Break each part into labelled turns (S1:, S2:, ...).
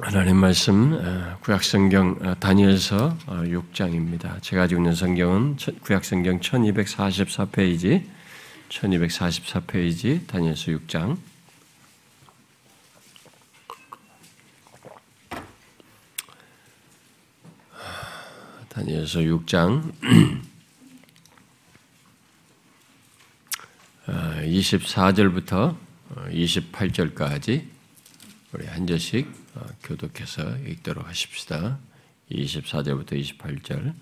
S1: 하나님 말씀 어, 구약성경 어, 다니엘서 6장입니다. 어, 제가 가지고 있는 성경은 구약성경 1244페이지 1244페이지 다니엘서 6장 다니엘서 6장 24절부터 28절까지 우리 한 절씩 어, 교독해서 읽도록 하십시다. 24절부터 28절.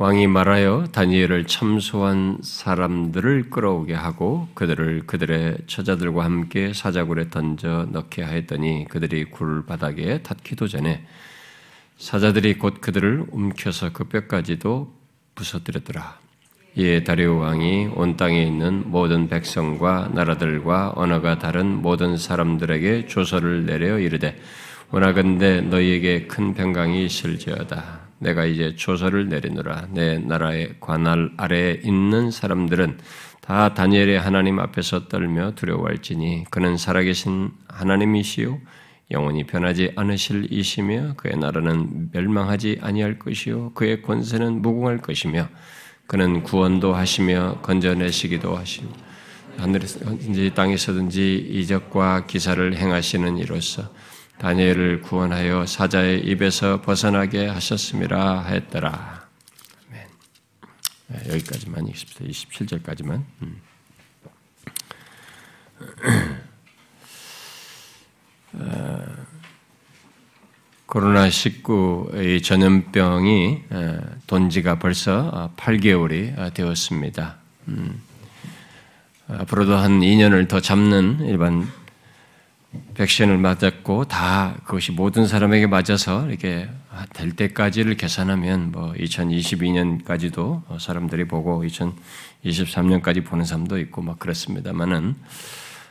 S1: 왕이 말하여 다니엘을 참소한 사람들을 끌어오게 하고 그들을 그들의 처자들과 함께 사자굴에 던져 넣게 하였더니 그들이 굴 바닥에 닿기도 전에 사자들이 곧 그들을 움켜서 그 뼈까지도 부서뜨렸더라. 이에 다리오 왕이 온 땅에 있는 모든 백성과 나라들과 언어가 다른 모든 사람들에게 조서를 내려 이르되 원하건대 너희에게 큰 평강이 있을지어다. 내가 이제 조서를 내리노라. 내 나라의 관할 아래에 있는 사람들은 다 다니엘의 하나님 앞에서 떨며 두려워할지니 그는 살아계신 하나님이시요 영원히 변하지 않으실 이시며 그의 나라는 멸망하지 아니할 것이요 그의 권세는 무궁할 것이며 그는 구원도 하시며 건져내시기도 하시고 하늘에서든지 땅에서든지 이적과 기사를 행하시는 이로써 다니엘을 구원하여 사자의 입에서 벗어나게 하셨음이라 했더라. 아멘. 네, 여기까지만 읽습니다. 27절까지만. 음. 어, 코로나19의 전염병이 돈 지가 벌써 8개월이 어, 되었습니다. 음. 앞으로도 한 2년을 더 잡는 일반 백신을 맞았고 다 그것이 모든 사람에게 맞아서 이렇게 될 때까지를 계산하면 뭐 2022년까지도 사람들이 보고 2023년까지 보는 사람도 있고 막 그렇습니다만은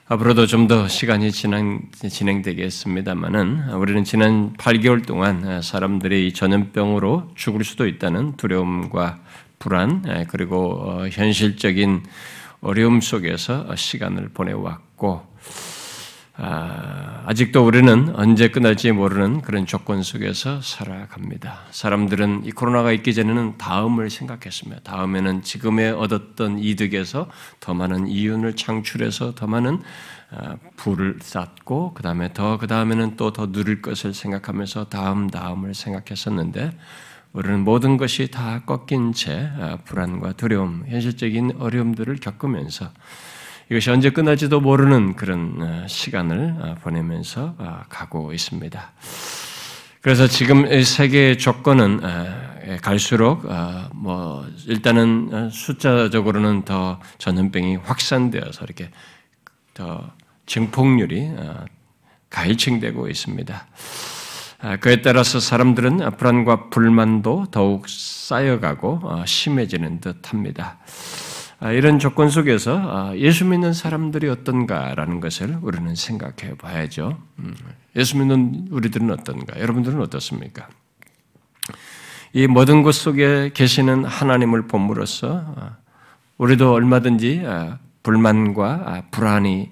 S1: 앞으로도 좀 더 시간이 진행, 진행되겠습니다만은 우리는 지난 8개월 동안 사람들이 전염병으로 죽을 수도 있다는 두려움과 불안 그리고 어, 현실적인 어려움 속에서 시간을 보내왔고 아, 아직도 우리는 언제 끝날지 모르는 그런 조건 속에서 살아갑니다. 사람들은 이 코로나가 있기 전에는 다음을 생각했습니다. 다음에는 지금에 얻었던 이득에서 더 많은 이윤을 창출해서 더 많은 아, 부를 쌓고 그 다음에 더 그 다음에는 또 더 누릴 것을 생각하면서 다음 다음을 생각했었는데 우리는 모든 것이 다 꺾인 채 아, 불안과 두려움, 현실적인 어려움들을 겪으면서 이것이 언제 끝날지도 모르는 그런 어, 시간을 어, 보내면서 어, 가고 있습니다. 그래서 지금 세계의 조건은 갈수록 뭐 일단은 숫자적으로는 더 전염병이 확산되어서 이렇게 더 증폭률이 가일층되고 있습니다. 그에 따라서 사람들은 불안과 불만도 더욱 쌓여가고 심해지는 듯합니다. 아, 이런 조건 속에서 아, 예수 믿는 사람들이 어떤가라는 것을 우리는 생각해 봐야죠. 음, 예수 믿는 우리들은 어떤가? 여러분들은 어떻습니까? 이 모든 것 속에 계시는 하나님을 본으로써 아, 우리도 얼마든지 불만과 불안이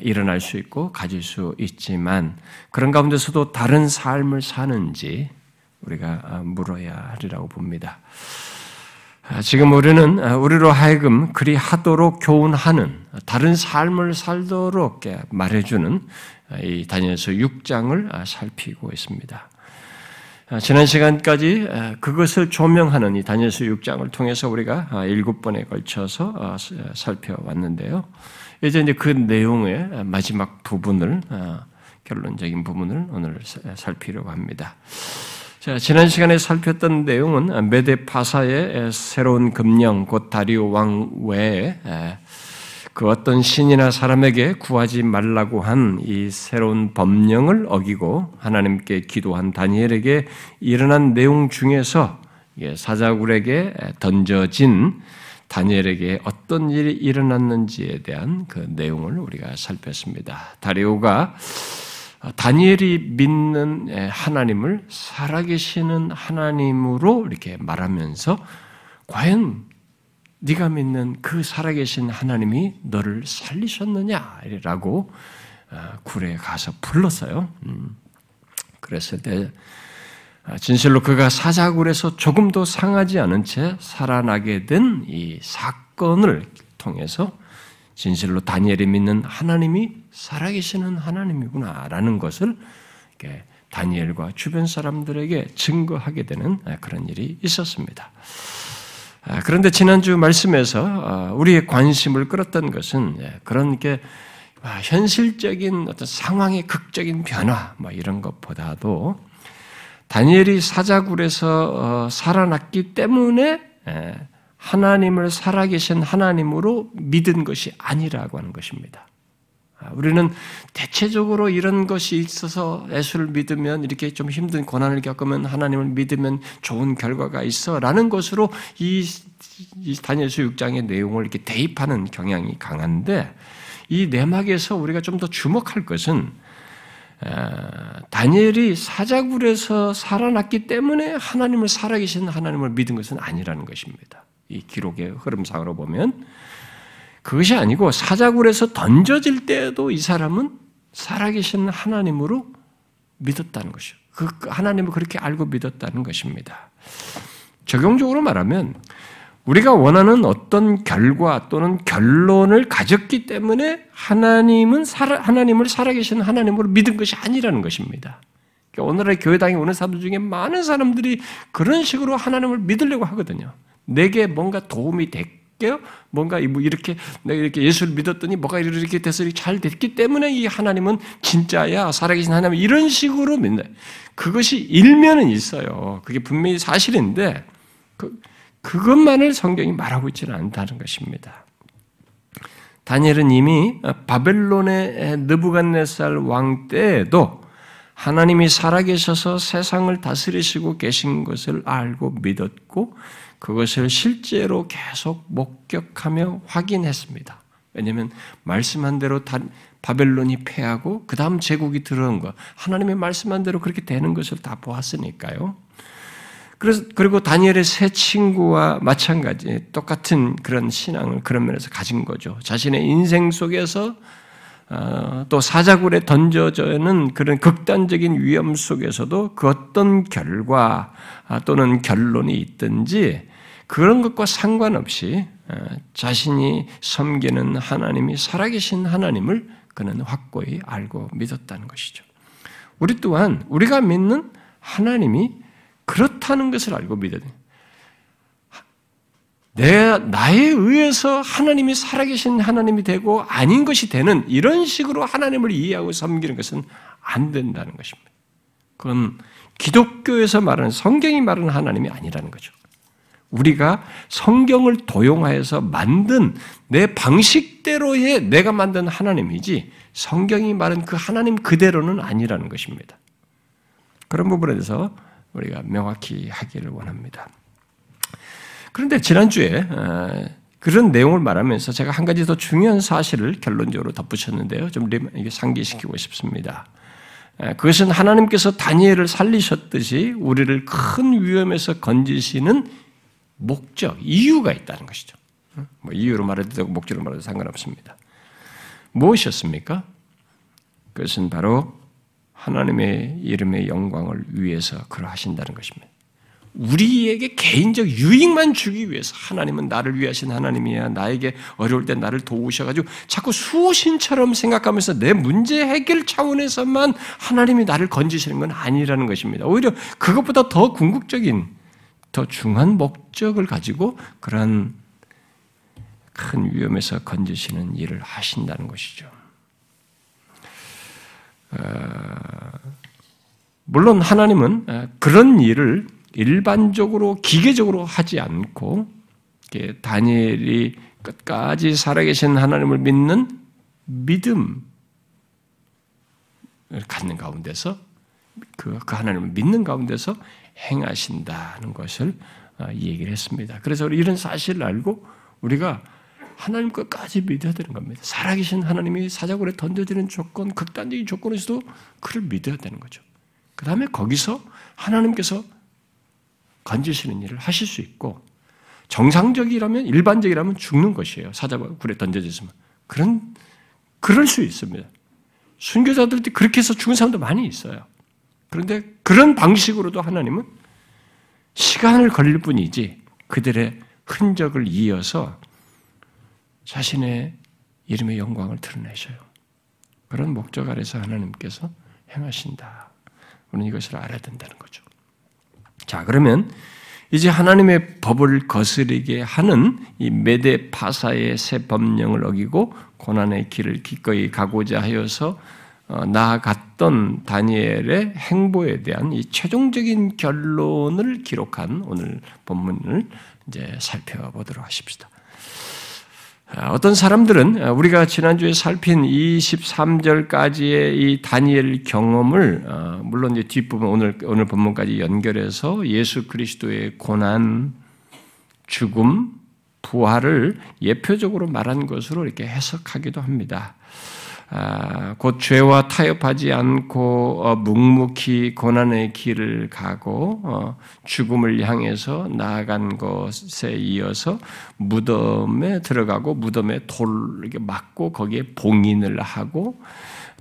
S1: 일어날 수 있고 가질 수 있지만 그런 가운데서도 다른 삶을 사는지 우리가 물어야 하리라고 봅니다. 아, 지금 우리는 아, 우리로 하여금 그리 하도록 교훈하는 다른 삶을 살도록 말해주는 아, 이 다니엘서 6장을 살피고 있습니다. 지난 시간까지 그것을 조명하는 이 다니엘서 6장을 통해서 우리가 일곱 번에 걸쳐서 살펴왔는데요. 이제 이제 그 내용의 마지막 부분을 결론적인 부분을 오늘 살피려고 합니다. 자, 지난 시간에 살폈던 내용은 메데파사의 새로운 금령, 곧 다리오 왕 외에 그 어떤 신이나 사람에게 구하지 말라고 한 이 새로운 법령을 어기고 하나님께 기도한 다니엘에게 일어난 내용 중에서 사자굴에게 던져진 다니엘에게 어떤 일이 일어났는지에 대한 그 내용을 우리가 살폈습니다. 다리오가 어, 다니엘이 믿는 하나님을 살아계시는 하나님으로 이렇게 말하면서 과연 네가 믿는 그 살아계신 하나님이 너를 살리셨느냐라고 어, 굴에 가서 불렀어요. 음. 그랬을 때 아, 진실로 그가 사자굴에서 조금도 상하지 않은 채 살아나게 된 이 사건을 통해서 진실로 다니엘이 믿는 하나님이 살아계시는 하나님이구나라는 것을 다니엘과 주변 사람들에게 증거하게 되는 아, 그런 일이 있었습니다. 아, 그런데 지난주 말씀에서 우리의 관심을 끌었던 것은 예, 그런 게 현실적인 어떤 상황의 극적인 변화 뭐 이런 것보다도 다니엘이 사자굴에서 어, 살아났기 때문에 하나님을 살아계신 하나님으로 믿은 것이 아니라고 하는 것입니다. 아, 우리는 대체적으로 이런 것이 있어서 예수를 믿으면 이렇게 좀 힘든 고난을 겪으면 하나님을 믿으면 좋은 결과가 있어 라는 것으로 이, 이 다니엘서 6장의 내용을 이렇게 대입하는 경향이 강한데 이 내막에서 우리가 좀 더 주목할 것은 다니엘이 사자굴에서 살아났기 때문에 하나님을 살아계신 하나님을 믿은 것은 아니라는 것입니다. 이 기록의 흐름상으로 보면 그것이 아니고 사자굴에서 던져질 때에도 이 사람은 살아계신 하나님으로 믿었다는 것이요. 그 하나님을 그렇게 알고 믿었다는 것입니다. 적용적으로 말하면 우리가 원하는 어떤 결과 또는 결론을 가졌기 때문에 하나님은 살아, 하나님을 살아계신 하나님으로 믿은 것이 아니라는 것입니다. 그러니까 오늘의 교회당에 오는 사람들 중에 많은 사람들이 그런 식으로 하나님을 믿으려고 하거든요. 내게 뭔가 도움이 될 게요. 뭔가 뭐 이렇게 내가 이렇게 예수를 믿었더니 뭐가 이렇게 돼서 잘 됐기 때문에 이 하나님은 진짜야 살아계신 하나님 이런 식으로 믿는 그것이 일면은 있어요. 그게 분명히 사실인데 그, 그것만을 성경이 말하고 있지는 않다는 것입니다. 다니엘은 이미 바벨론의 느부갓네살 왕 때에도 하나님이 살아계셔서 세상을 다스리시고 계신 것을 알고 믿었고 그것을 실제로 계속 목격하며 확인했습니다. 왜냐하면 말씀한 대로 바벨론이 패하고 그 다음 제국이 들어온 것, 하나님의 말씀한 대로 그렇게 되는 것을 다 보았으니까요. 그래서 그리고 다니엘의 새 친구와 마찬가지 똑같은 그런 신앙을 그런 면에서 가진 거죠. 자신의 인생 속에서 어, 또 사자굴에 던져져는 그런 극단적인 위험 속에서도 그 어떤 결과 아, 또는 결론이 있든지 그런 것과 상관없이 어, 자신이 섬기는 하나님이 살아계신 하나님을 그는 확고히 알고 믿었다는 것이죠. 우리 또한 우리가 믿는 하나님이 그렇다는 것을 알고 믿어야 돼. 내 나에 의해서 하나님이 살아계신 하나님이 되고 아닌 것이 되는 이런 식으로 하나님을 이해하고 섬기는 것은 안 된다는 것입니다. 그건 기독교에서 말하는 성경이 말하는 하나님이 아니라는 거죠. 우리가 성경을 도용하여서 만든 내 방식대로의 내가 만든 하나님이지 성경이 말한 그 하나님 그대로는 아니라는 것입니다. 그런 부분에 대해서 우리가 명확히 하기를 원합니다. 그런데 지난주에 어, 그런 내용을 말하면서 제가 한 가지 더 중요한 사실을 결론적으로 덧붙였는데요. 좀 상기시키고 싶습니다. 그것은 하나님께서 다니엘을 살리셨듯이 우리를 큰 위험에서 건지시는 목적, 이유가 있다는 것이죠. 뭐 이유로 말해도 되고 목적으로 말해도 상관없습니다. 무엇이었습니까? 그것은 바로 하나님의 이름의 영광을 위해서 그러하신다는 것입니다. 우리에게 개인적 유익만 주기 위해서 하나님은 나를 위하신 하나님이야. 나에게 어려울 때 나를 도우셔가지고 자꾸 수호신처럼 생각하면서 내 문제 해결 차원에서만 하나님이 나를 건지시는 건 아니라는 것입니다. 오히려 그것보다 더 궁극적인, 더 중한 목적을 가지고 그러한 큰 위험에서 건지시는 일을 하신다는 것이죠. 어, 물론 하나님은 어, 그런 일을 일반적으로 기계적으로 하지 않고 다니엘이 끝까지 살아계신 하나님을 믿는 믿음을 갖는 가운데서 그, 그 하나님을 믿는 가운데서 행하신다는 것을 어, 얘기를 했습니다. 그래서 이런 사실을 알고 우리가 하나님 것까지 믿어야 되는 겁니다. 살아계신 하나님이 사자굴에 던져지는 조건, 극단적인 조건에서도 그를 믿어야 되는 거죠. 그 다음에 거기서 하나님께서 건지시는 일을 하실 수 있고, 정상적이라면, 일반적이라면 죽는 것이에요. 사자굴에 던져졌으면. 그런, 그럴 수 있습니다. 순교자들도 그렇게 해서 죽은 사람도 많이 있어요. 그런데 그런 방식으로도 하나님은 시간을 걸릴 뿐이지 그들의 흔적을 이어서 자신의 이름의 영광을 드러내셔요. 그런 목적 아래서 하나님께서 행하신다. 우리는 이것을 알아야 된다는 거죠. 자, 그러면 이제 하나님의 법을 거스르게 하는 이 메데 파사의 새 법령을 어기고 고난의 길을 기꺼이 가고자 하여서 어, 나아갔던 다니엘의 행보에 대한 이 최종적인 결론을 기록한 오늘 본문을 이제 살펴보도록 하십시다. 아, 어떤 사람들은 우리가 지난주에 살핀 23절까지의 이 다니엘 경험을 어, 물론 이제 뒷부분 오늘 오늘 본문까지 연결해서 예수 그리스도의 고난, 죽음, 부활을 예표적으로 말한 것으로 이렇게 해석하기도 합니다. 아, 곧 죄와 타협하지 않고 어, 묵묵히 고난의 길을 가고 어, 죽음을 향해서 나아간 것에 이어서 무덤에 들어가고 무덤에 돌 이렇게 맞고 거기에 봉인을 하고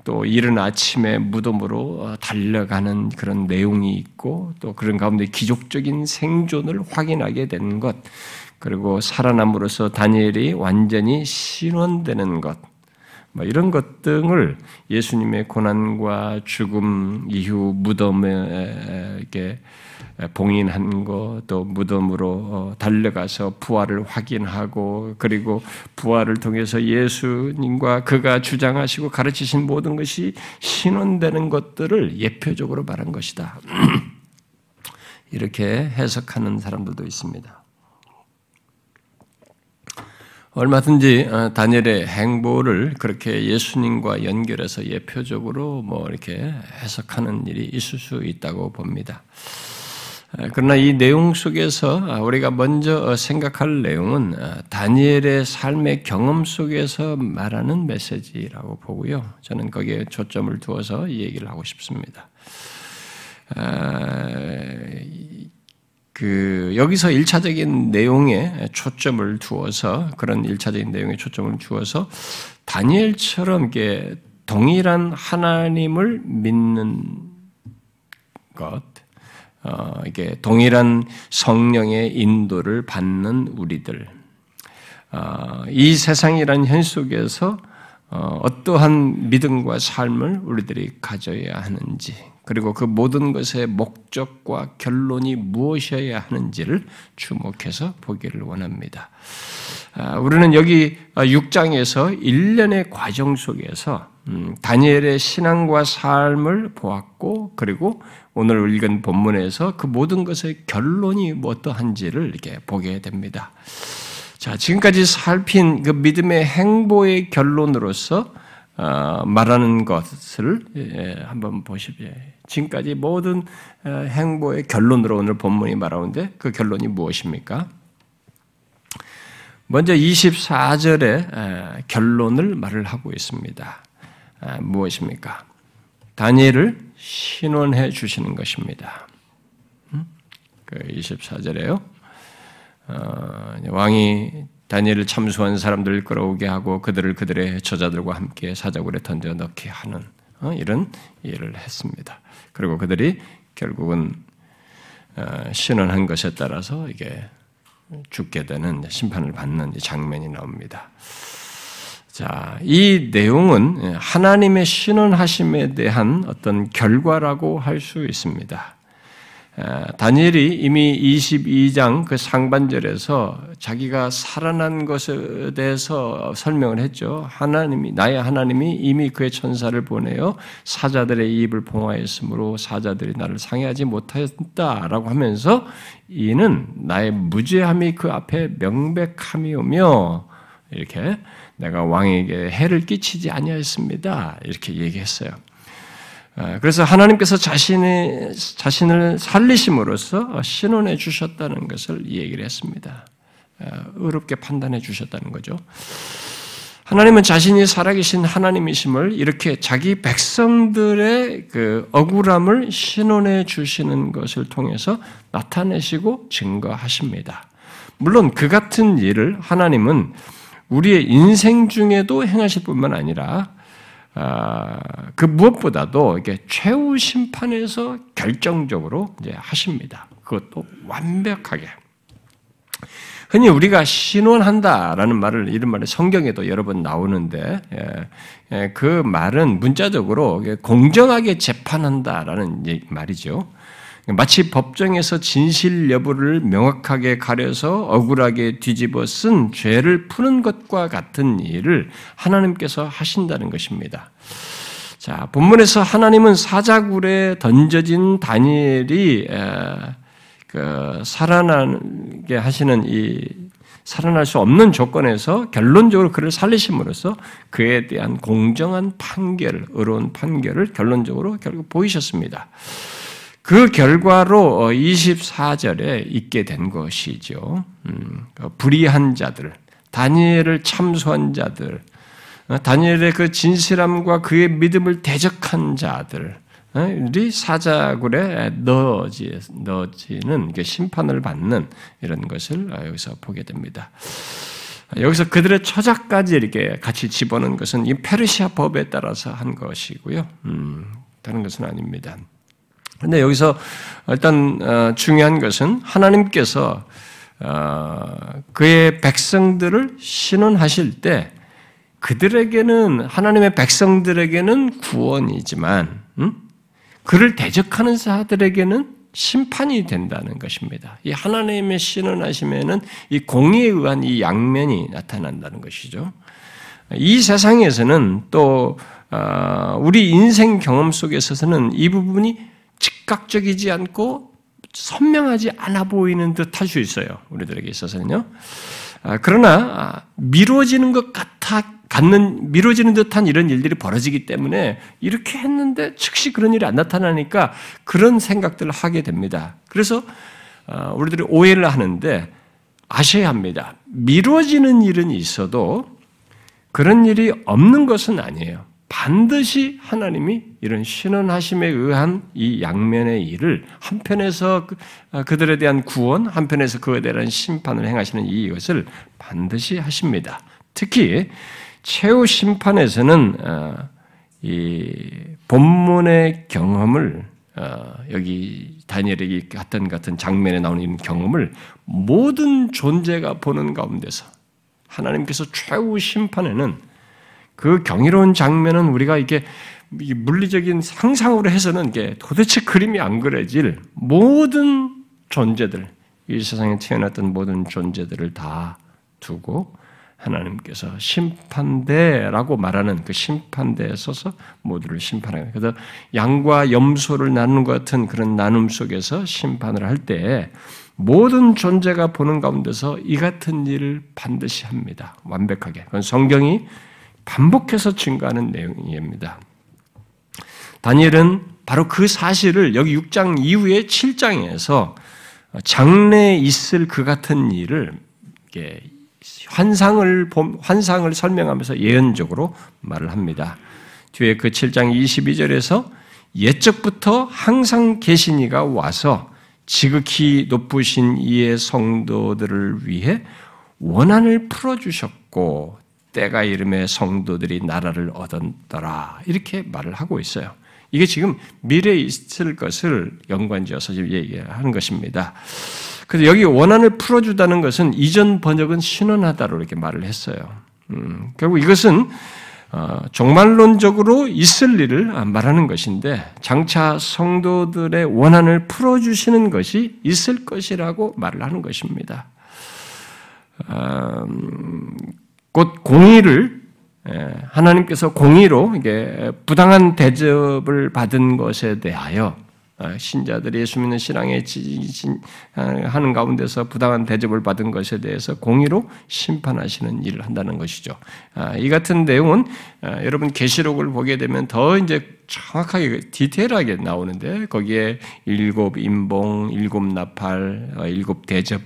S1: 또 이른 아침에 무덤으로 어, 달려가는 그런 내용이 있고 또 그런 가운데 기족적인 생존을 확인하게 된 것, 그리고 살아남으로써 다니엘이 완전히 신원되는 것, 뭐 이런 것 등을 예수님의 고난과 죽음 이후 무덤에 봉인한 거, 또 무덤으로 어, 달려가서 부활을 확인하고, 그리고 부활을 통해서 예수님과 그가 주장하시고 가르치신 모든 것이 신원되는 것들을 예표적으로 말한 것이다. 이렇게 해석하는 사람들도 있습니다. 얼마든지 어, 다니엘의 행보를 그렇게 예수님과 연결해서 예표적으로 뭐 이렇게 해석하는 일이 있을 수 있다고 봅니다. 어, 그러나 이 내용 속에서 우리가 먼저 생각할 내용은 어, 다니엘의 삶의 경험 속에서 말하는 메시지라고 보고요. 저는 거기에 초점을 두어서 이 얘기를 하고 싶습니다. 그 여기서 일차적인 내용에 초점을 두어서 그런 일차적인 내용에 초점을 두어서 다니엘처럼 이게 동일한 하나님을 믿는 것, 어, 이게 동일한 성령의 인도를 받는 우리들, 어, 이 세상이란 현 속에서 어, 어떠한 믿음과 삶을 우리들이 가져야 하는지, 그리고 그 모든 것의 목적과 결론이 무엇이어야 하는지를 주목해서 보기를 원합니다. 아, 우리는 여기 6장에서 1년의 과정 속에서 음, 다니엘의 신앙과 삶을 보았고, 그리고 오늘 읽은 본문에서 그 모든 것의 결론이 어떠한지를 이렇게 보게 됩니다. 자, 지금까지 살핀 그 믿음의 행보의 결론으로서 어, 말하는 것을 예, 한번 보십시오. 지금까지 모든 어, 행보의 결론으로 오늘 본문이 말하는데 그 결론이 무엇입니까? 먼저 24절에 결론을 말을 하고 있습니다. 무엇입니까? 다니엘을 신원해 주시는 것입니다. 음? 그 24절에요. 어, 왕이 다니엘을 참수한 사람들을 끌어오게 하고 그들을 그들의 저자들과 함께 사자굴에 던져 넣게 하는 어, 이런 일을 했습니다. 그리고 그들이 결국은 어, 신원한 것에 따라서 이게 죽게 되는 심판을 받는 장면이 나옵니다. 자, 이 내용은 하나님의 신원하심에 대한 어떤 결과라고 할 수 있습니다. 다니엘이 이미 22장 그 상반절에서 자기가 살아난 것에 대해서 설명을 했죠. 하나님이 나의 하나님이 이미 그의 천사를 보내어 사자들의 입을 봉하였으므로 사자들이 나를 상해하지 못하였다라고 하면서 이는 나의 무죄함이 그 앞에 명백함이오며 이렇게 내가 왕에게 해를 끼치지 아니하였습니다. 이렇게 얘기했어요. 아, 그래서 하나님께서 자신의, 자신을 살리심으로써 신원해 주셨다는 것을 얘기를 했습니다. 아, 의롭게 판단해 주셨다는 거죠. 하나님은 자신이 살아계신 하나님이심을 이렇게 자기 백성들의 그 억울함을 신원해 주시는 것을 통해서 나타내시고 증거하십니다. 물론 그 같은 일을 하나님은 우리의 인생 중에도 행하실 뿐만 아니라 아, 그 무엇보다도 이게 최후 심판에서 결정적으로 이제 하십니다. 그것도 완벽하게. 흔히 우리가 신원한다라는 말을 이런 말이 성경에도 여러 번 나오는데 예, 예, 그 말은 문자적으로 공정하게 재판한다라는 말이죠. 마치 법정에서 진실 여부를 명확하게 가려서 억울하게 뒤집어 쓴 죄를 푸는 것과 같은 일을 하나님께서 하신다는 것입니다. 자, 본문에서 하나님은 사자굴에 던져진 다니엘이 그 살아나게 하시는 이 살아날 수 없는 조건에서 결론적으로 그를 살리심으로써 그에 대한 공정한 판결, 의로운 판결을 결론적으로 결국 보이셨습니다. 그 결과로 24절에 어, 있게 된 것이죠. 음, 그 불의한 자들, 다니엘을 참소한 자들, 어, 다니엘의 그 진실함과 그의 믿음을 대적한 자들, 이 사자굴에 넣어지, 넣어지는 심판을 받는 이런 것을 여기서 보게 됩니다. 여기서 그들의 처자까지 이렇게 같이 집어넣은 것은 이 페르시아 법에 따라서 한 것이고요. 음, 다른 것은 아닙니다. 그런데 여기서 일단 어, 중요한 것은 하나님께서 어, 그의 백성들을 신원하실 때 그들에게는 하나님의 백성들에게는 구원이지만 음? 그를 대적하는 자들에게는 심판이 된다는 것입니다. 이 하나님의 신원하심에는 이 공의에 의한 이 양면이 나타난다는 것이죠. 이 세상에서는 또 어, 우리 인생 경험 속에서는 이 부분이 즉각적이지 않고 선명하지 않아 보이는 듯 할 수 있어요. 우리들에게 있어서는요. 아, 그러나 미뤄지는 것 같아 갖는 미뤄지는 듯한 이런 일들이 벌어지기 때문에 이렇게 했는데 즉시 그런 일이 안 나타나니까 그런 생각들을 하게 됩니다. 그래서 어, 우리들이 오해를 하는데 아셔야 합니다. 미뤄지는 일은 있어도 그런 일이 없는 것은 아니에요. 반드시 하나님이 이런 신원하심에 의한 이 양면의 일을 한편에서 그, 어, 그들에 대한 구원, 한편에서 그에 대한 심판을 행하시는 이것을 반드시 하십니다. 특히 최후 심판에서는 어, 이 본문의 경험을 어, 여기 다니엘에게 같은 같은 장면에 나오는 경험을 모든 존재가 보는 가운데서 하나님께서 최후 심판에는 그 경이로운 장면은 우리가 이게 물리적인 상상으로 해서는 이게 도대체 그림이 안 그려질 모든 존재들, 이 세상에 태어났던 모든 존재들을 다 두고 하나님께서 심판대라고 말하는 그 심판대에 서서 모두를 심판하는 그래서 양과 염소를 나누는 것 같은 그런 나눔 속에서 심판을 할 때 모든 존재가 보는 가운데서 이 같은 일을 반드시 합니다. 완벽하게. 그건 성경이 반복해서 증거하는 내용입니다. 다니엘은 바로 그 사실을 여기 6장 이후에 7장에서 장래에 있을 그 같은 일을 환상을 환상을 설명하면서 예언적으로 말을 합니다. 뒤에 그 7장 22절에서 옛적부터 항상 계시니가 와서 지극히 높으신 이의 성도들을 위해 원한을 풀어 주셨고 때가 이름에 성도들이 나라를 얻었더라 이렇게 말을 하고 있어요. 이게 지금 미래에 있을 것을 연관지어서 지금 얘기하는 것입니다. 그래서 여기 원한을 풀어주다는 것은 이전 번역은 신원하다로 이렇게 말을 했어요. 음, 결국 이것은 어, 종말론적으로 있을 일을 말하는 것인데 장차 성도들의 원한을 풀어주시는 것이 있을 것이라고 말을 하는 것입니다. 음, 곧 공의를 예, 하나님께서 공의로 이게 부당한 대접을 받은 것에 대하여 어, 신자들이 예수 믿는 신앙에 어, 하는 가운데서 부당한 대접을 받은 것에 대해서 공의로 심판하시는 일을 한다는 것이죠. 아, 이 같은 내용은 어, 여러분 계시록을 보게 되면 더 이제 정확하게 디테일하게 나오는데 거기에 일곱 인봉, 일곱 나팔, 일곱 대접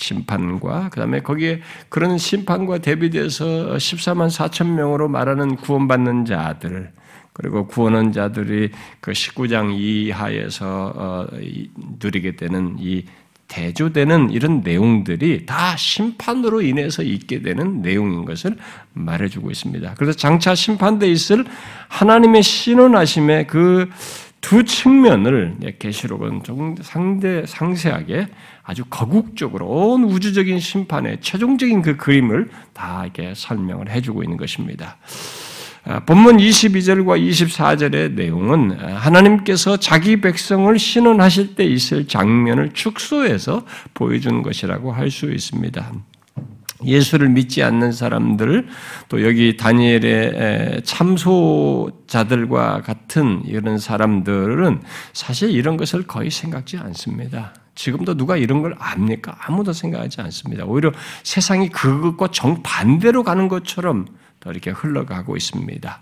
S1: 심판과 그다음에 거기에 그런 심판과 대비돼서 14만 4천 명으로 말하는 구원받는 자들 그리고 구원한 자들이 그 19장 이하에서 어, 누리게 되는 이 대조되는 이런 내용들이 다 심판으로 인해서 있게 되는 내용인 것을 말해주고 있습니다. 그래서 장차 심판돼 있을 하나님의 신원하심의 그 두 측면을 계시록은 좀 상대 상세하게 아주 거국적으로 온 우주적인 심판의 최종적인 그 그림을 다 이렇게 설명을 해주고 있는 것입니다. 아, 본문 22절과 24절의 내용은 하나님께서 자기 백성을 신원하실 때 있을 장면을 축소해서 보여주는 것이라고 할 수 있습니다. 예수를 믿지 않는 사람들, 또 여기 다니엘의 참소자들과 같은 이런 사람들은 사실 이런 것을 거의 생각지 않습니다. 지금도 누가 이런 걸 압니까? 아무도 생각하지 않습니다. 오히려 세상이 그것과 정반대로 가는 것처럼 더 이렇게 흘러가고 있습니다.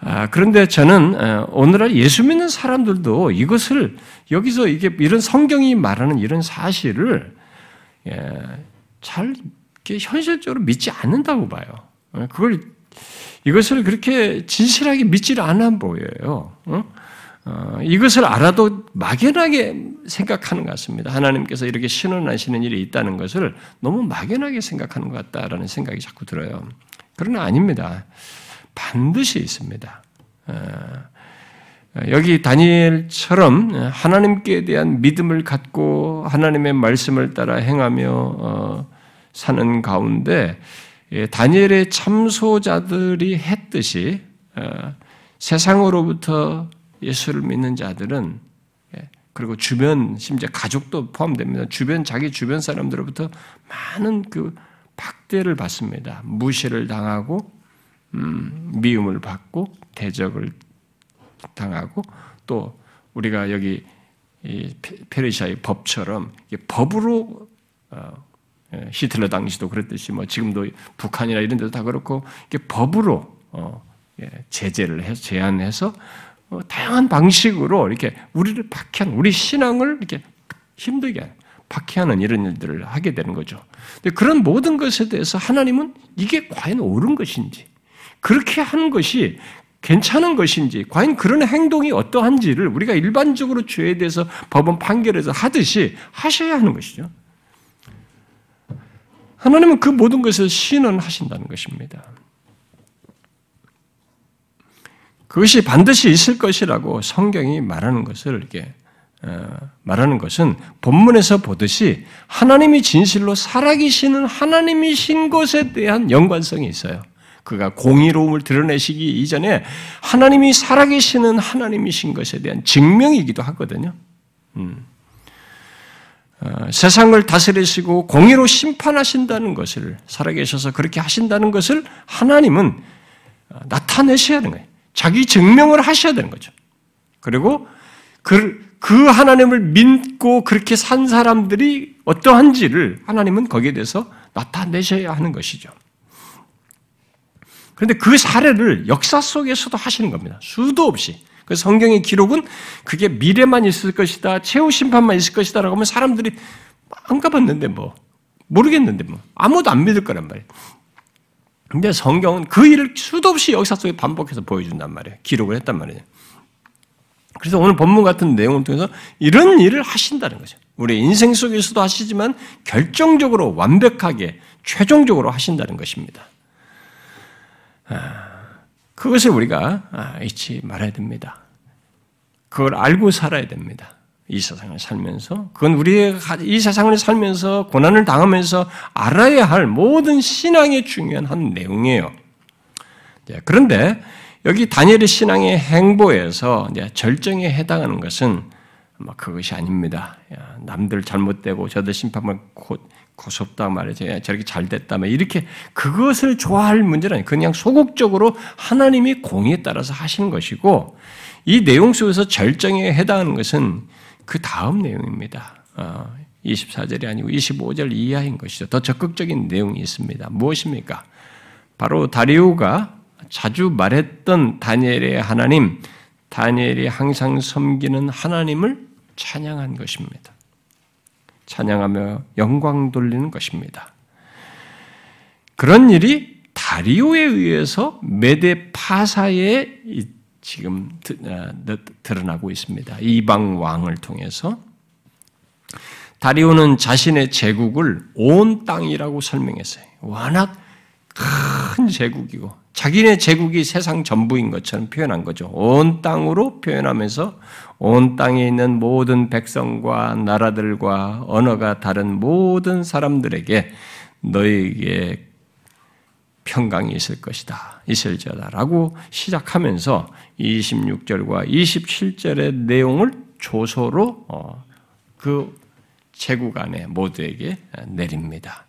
S1: 아, 그런데 저는 어, 오늘날 예수 믿는 사람들도 이것을 여기서 이게 이런 성경이 말하는 이런 사실을 예, 잘 현실적으로 믿지 않는다고 봐요. 어, 그걸 이것을 그렇게 진실하게 믿지를 않아 보여요. 어, 이것을 알아도 막연하게 생각하는 것 같습니다. 하나님께서 이렇게 신원하시는 일이 있다는 것을 너무 막연하게 생각하는 것 같다라는 생각이 자꾸 들어요. 그러나 아닙니다. 반드시 있습니다. 어, 여기 다니엘처럼 하나님께 대한 믿음을 갖고 하나님의 말씀을 따라 행하며 어, 사는 가운데 예, 다니엘의 참소자들이 했듯이 어, 세상으로부터 예수를 믿는 자들은 예, 그리고 주변 심지어 가족도 포함됩니다. 주변 자기 주변 사람들로부터 많은 그 박대를 받습니다. 무시를 당하고 음, 미움을 받고 대적을 당하고 또 우리가 여기 페르시아의 법처럼 법으로 어, 예, 히틀러 당시도 그랬듯이 뭐 지금도 북한이나 이런 데도 다 그렇고 이게 법으로 어, 예, 제재를 해서 제한해서 어, 다양한 방식으로 이렇게 우리를 박해하는 우리 신앙을 이렇게 힘들게 박해하는 이런 일들을 하게 되는 거죠. 근데 그런 모든 것에 대해서 하나님은 이게 과연 옳은 것인지, 그렇게 하는 것이 괜찮은 것인지, 과연 그런 행동이 어떠한지를 우리가 일반적으로 죄에 대해서 법원 판결에서 하듯이 하셔야 하는 것이죠. 하나님은 그 모든 것을 신원하신다는 것입니다. 그것이 반드시 있을 것이라고 성경이 말하는 것을 이렇게 어, 말하는 것은 본문에서 보듯이 하나님이 진실로 살아계시는 하나님이신 것에 대한 연관성이 있어요. 그가 공의로움을 드러내시기 이전에 하나님이 살아계시는 하나님이신 것에 대한 증명이기도 하거든요. 음. 어, 세상을 다스리시고 공의로 심판하신다는 것을 살아계셔서 그렇게 하신다는 것을 하나님은 어, 나타내셔야 하는 거예요. 자기 증명을 하셔야 되는 거죠. 그리고 그, 그 하나님을 믿고 그렇게 산 사람들이 어떠한지를 하나님은 거기에 대해서 나타내셔야 하는 것이죠. 그런데 그 사례를 역사 속에서도 하시는 겁니다. 수도 없이. 그 성경의 기록은 그게 미래만 있을 것이다, 최후 심판만 있을 것이다라고 하면 사람들이 안 가봤는데 뭐 모르겠는데 뭐 아무도 안 믿을 거란 말이에요. 근데 성경은 그 일을 수도 없이 역사 속에 반복해서 보여준단 말이에요. 기록을 했단 말이에요. 그래서 오늘 본문 같은 내용을 통해서 이런 일을 하신다는 거죠. 우리 인생 속에서도 하시지만 결정적으로 완벽하게 최종적으로 하신다는 것입니다. 아, 그것을 우리가 아, 잊지 말아야 됩니다. 그걸 알고 살아야 됩니다. 이 세상을 살면서 그건 우리가 이 세상을 살면서 고난을 당하면서 알아야 할 모든 신앙의 중요한 한 내용이에요. 그런데 여기 다니엘의 신앙의 행보에서 절정에 해당하는 것은 그것이 아닙니다. 남들 잘못되고 저들 심판을 고섭다 말이죠. 저렇게 잘 됐다. 이렇게 그것을 좋아할 문제는 아니에요. 그냥 소극적으로 하나님이 공의에 따라서 하시는 것이고 이 내용 속에서 절정에 해당하는 것은 그 다음 내용입니다. 24절이 어, 아니고 25절 이하인 것이죠. 더 적극적인 내용이 있습니다. 무엇입니까? 바로 다리우가 자주 말했던 다니엘의 하나님, 다니엘이 항상 섬기는 하나님을 찬양한 것입니다. 찬양하며 영광 돌리는 것입니다. 그런 일이 다리오에 의해서 메데 파사에 지금 아, 드러나고 있습니다. 이방 왕을 통해서 다리오는 자신의 제국을 온 땅이라고 설명했어요. 워낙 큰 제국이고 자기네 제국이 세상 전부인 것처럼 표현한 거죠. 온 땅으로 표현하면서 온 땅에 있는 모든 백성과 나라들과 언어가 다른 모든 사람들에게 너에게 평강이 있을 것이다. 있을지어다라고 시작하면서 26절과 27절의 내용을 조소로 어, 그 제국 안에 모두에게 내립니다.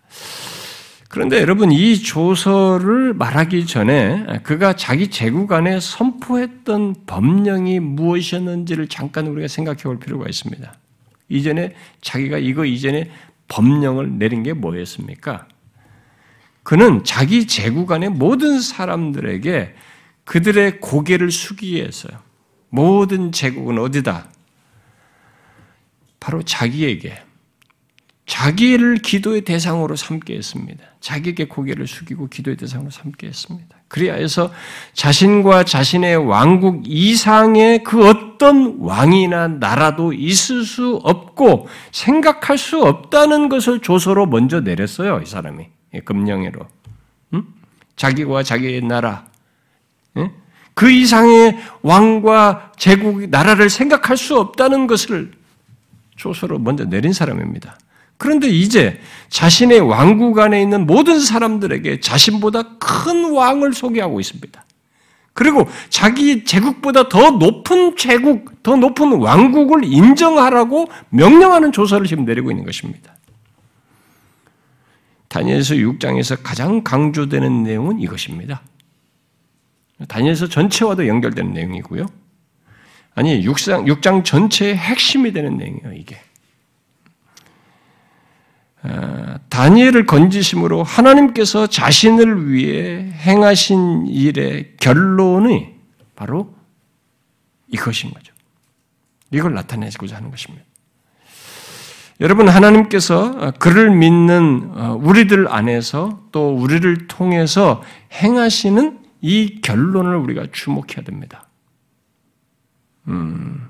S1: 그런데 여러분 이 조서를 말하기 전에 그가 자기 제국 안에 선포했던 법령이 무엇이었는지를 잠깐 우리가 생각해 볼 필요가 있습니다. 이전에 자기가 이거 이전에 법령을 내린 게 뭐였습니까? 그는 자기 제국 안의 모든 사람들에게 그들의 고개를 숙이게 했어요. 모든 제국은 어디다? 바로 자기에게 자기를 기도의 대상으로 삼게 했습니다. 자기에게 고개를 숙이고 기도의 대상으로 삼게 했습니다. 그래야 해서 자신과 자신의 왕국 이상의 그 어떤 왕이나 나라도 있을 수 없고 생각할 수 없다는 것을 조서로 먼저 내렸어요. 이 사람이. 금령으로. 응? 자기와 자기의 나라. 응? 그 이상의 왕과 제국, 나라를 생각할 수 없다는 것을 조서로 먼저 내린 사람입니다. 그런데 이제 자신의 왕국 안에 있는 모든 사람들에게 자신보다 큰 왕을 소개하고 있습니다. 그리고 자기 제국보다 더 높은 제국, 더 높은 왕국을 인정하라고 명령하는 조서를 지금 내리고 있는 것입니다. 다니엘서 6장에서 가장 강조되는 내용은 이것입니다. 다니엘서 전체와도 연결되는 내용이고요. 아니, 6장, 6장 전체의 핵심이 되는 내용이에요, 이게. 어, 다니엘을 건지심으로 하나님께서 자신을 위해 행하신 일의 결론이 바로 이것인 거죠. 이걸 나타내고자 하는 것입니다. 여러분, 하나님께서 그를 믿는 어, 우리들 안에서 또 우리를 통해서 행하시는 이 결론을 우리가 주목해야 됩니다. 음,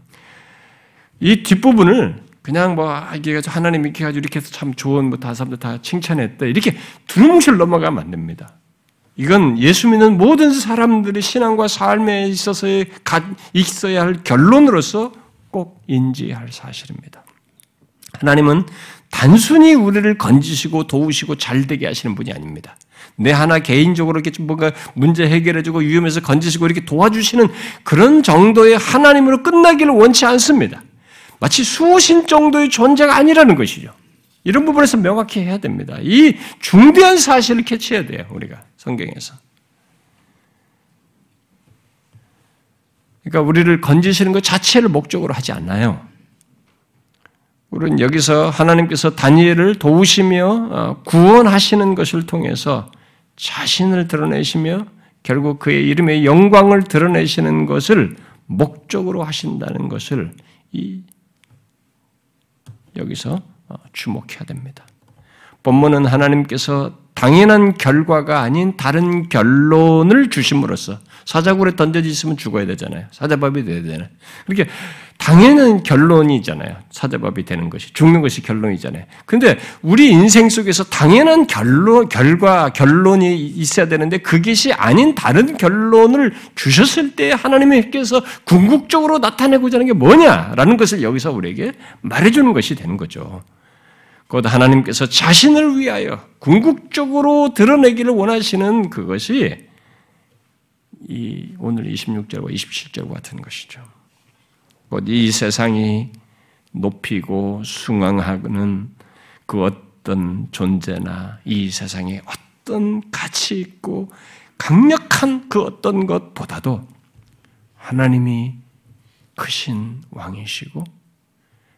S1: 이 뒷부분을 그냥 뭐 아, 이게 하나님 이렇게 가지고 이렇게 해서 참 좋은 뭐 다른 사람들 다 칭찬했다 이렇게 두루뭉실 넘어가면 안 됩니다. 이건 예수 믿는 모든 사람들의 신앙과 삶에 있어서 있어야 할 결론으로서 꼭 인지할 사실입니다. 하나님은 단순히 우리를 건지시고 도우시고 잘 되게 하시는 분이 아닙니다. 내 하나 개인적으로 이렇게 뭔가 문제 해결해주고 위험에서 건지시고 이렇게 도와주시는 그런 정도의 하나님으로 끝나기를 원치 않습니다. 마치 수호신 정도의 존재가 아니라는 것이죠. 이런 부분에서 명확히 해야 됩니다. 이 중대한 사실을 캐치해야 돼요, 우리가 성경에서. 그러니까 우리를 건지시는 것 자체를 목적으로 하지 않나요? 우리는 여기서 하나님께서 다니엘을 도우시며 어, 구원하시는 것을 통해서 자신을 드러내시며 결국 그의 이름의 영광을 드러내시는 것을 목적으로 하신다는 것을 이 여기서 어, 주목해야 됩니다. 본문은 하나님께서 당연한 결과가 아닌 다른 결론을 주심으로써 사자굴에 던져져 있으면 죽어야 되잖아요. 사자밥이 돼야 되잖아요. 그렇게 당연한 결론이잖아요. 사자밥이 되는 것이 죽는 것이 결론이잖아요. 근데 우리 인생 속에서 당연한 결론 결과 결론이 있어야 되는데 그것이 아닌 다른 결론을 주셨을 때 하나님께서 궁극적으로 나타내고자 하는 게 뭐냐라는 것을 여기서 우리에게 말해 주는 것이 되는 거죠. 곧 하나님께서 자신을 위하여 궁극적으로 드러내기를 원하시는 그것이 이 오늘 26절과 27절 같은 것이죠. 곧 이 세상이 높이고 숭앙하는 그 어떤 존재나 이 세상에 어떤 가치 있고 강력한 그 어떤 것보다도 하나님이 크신 왕이시고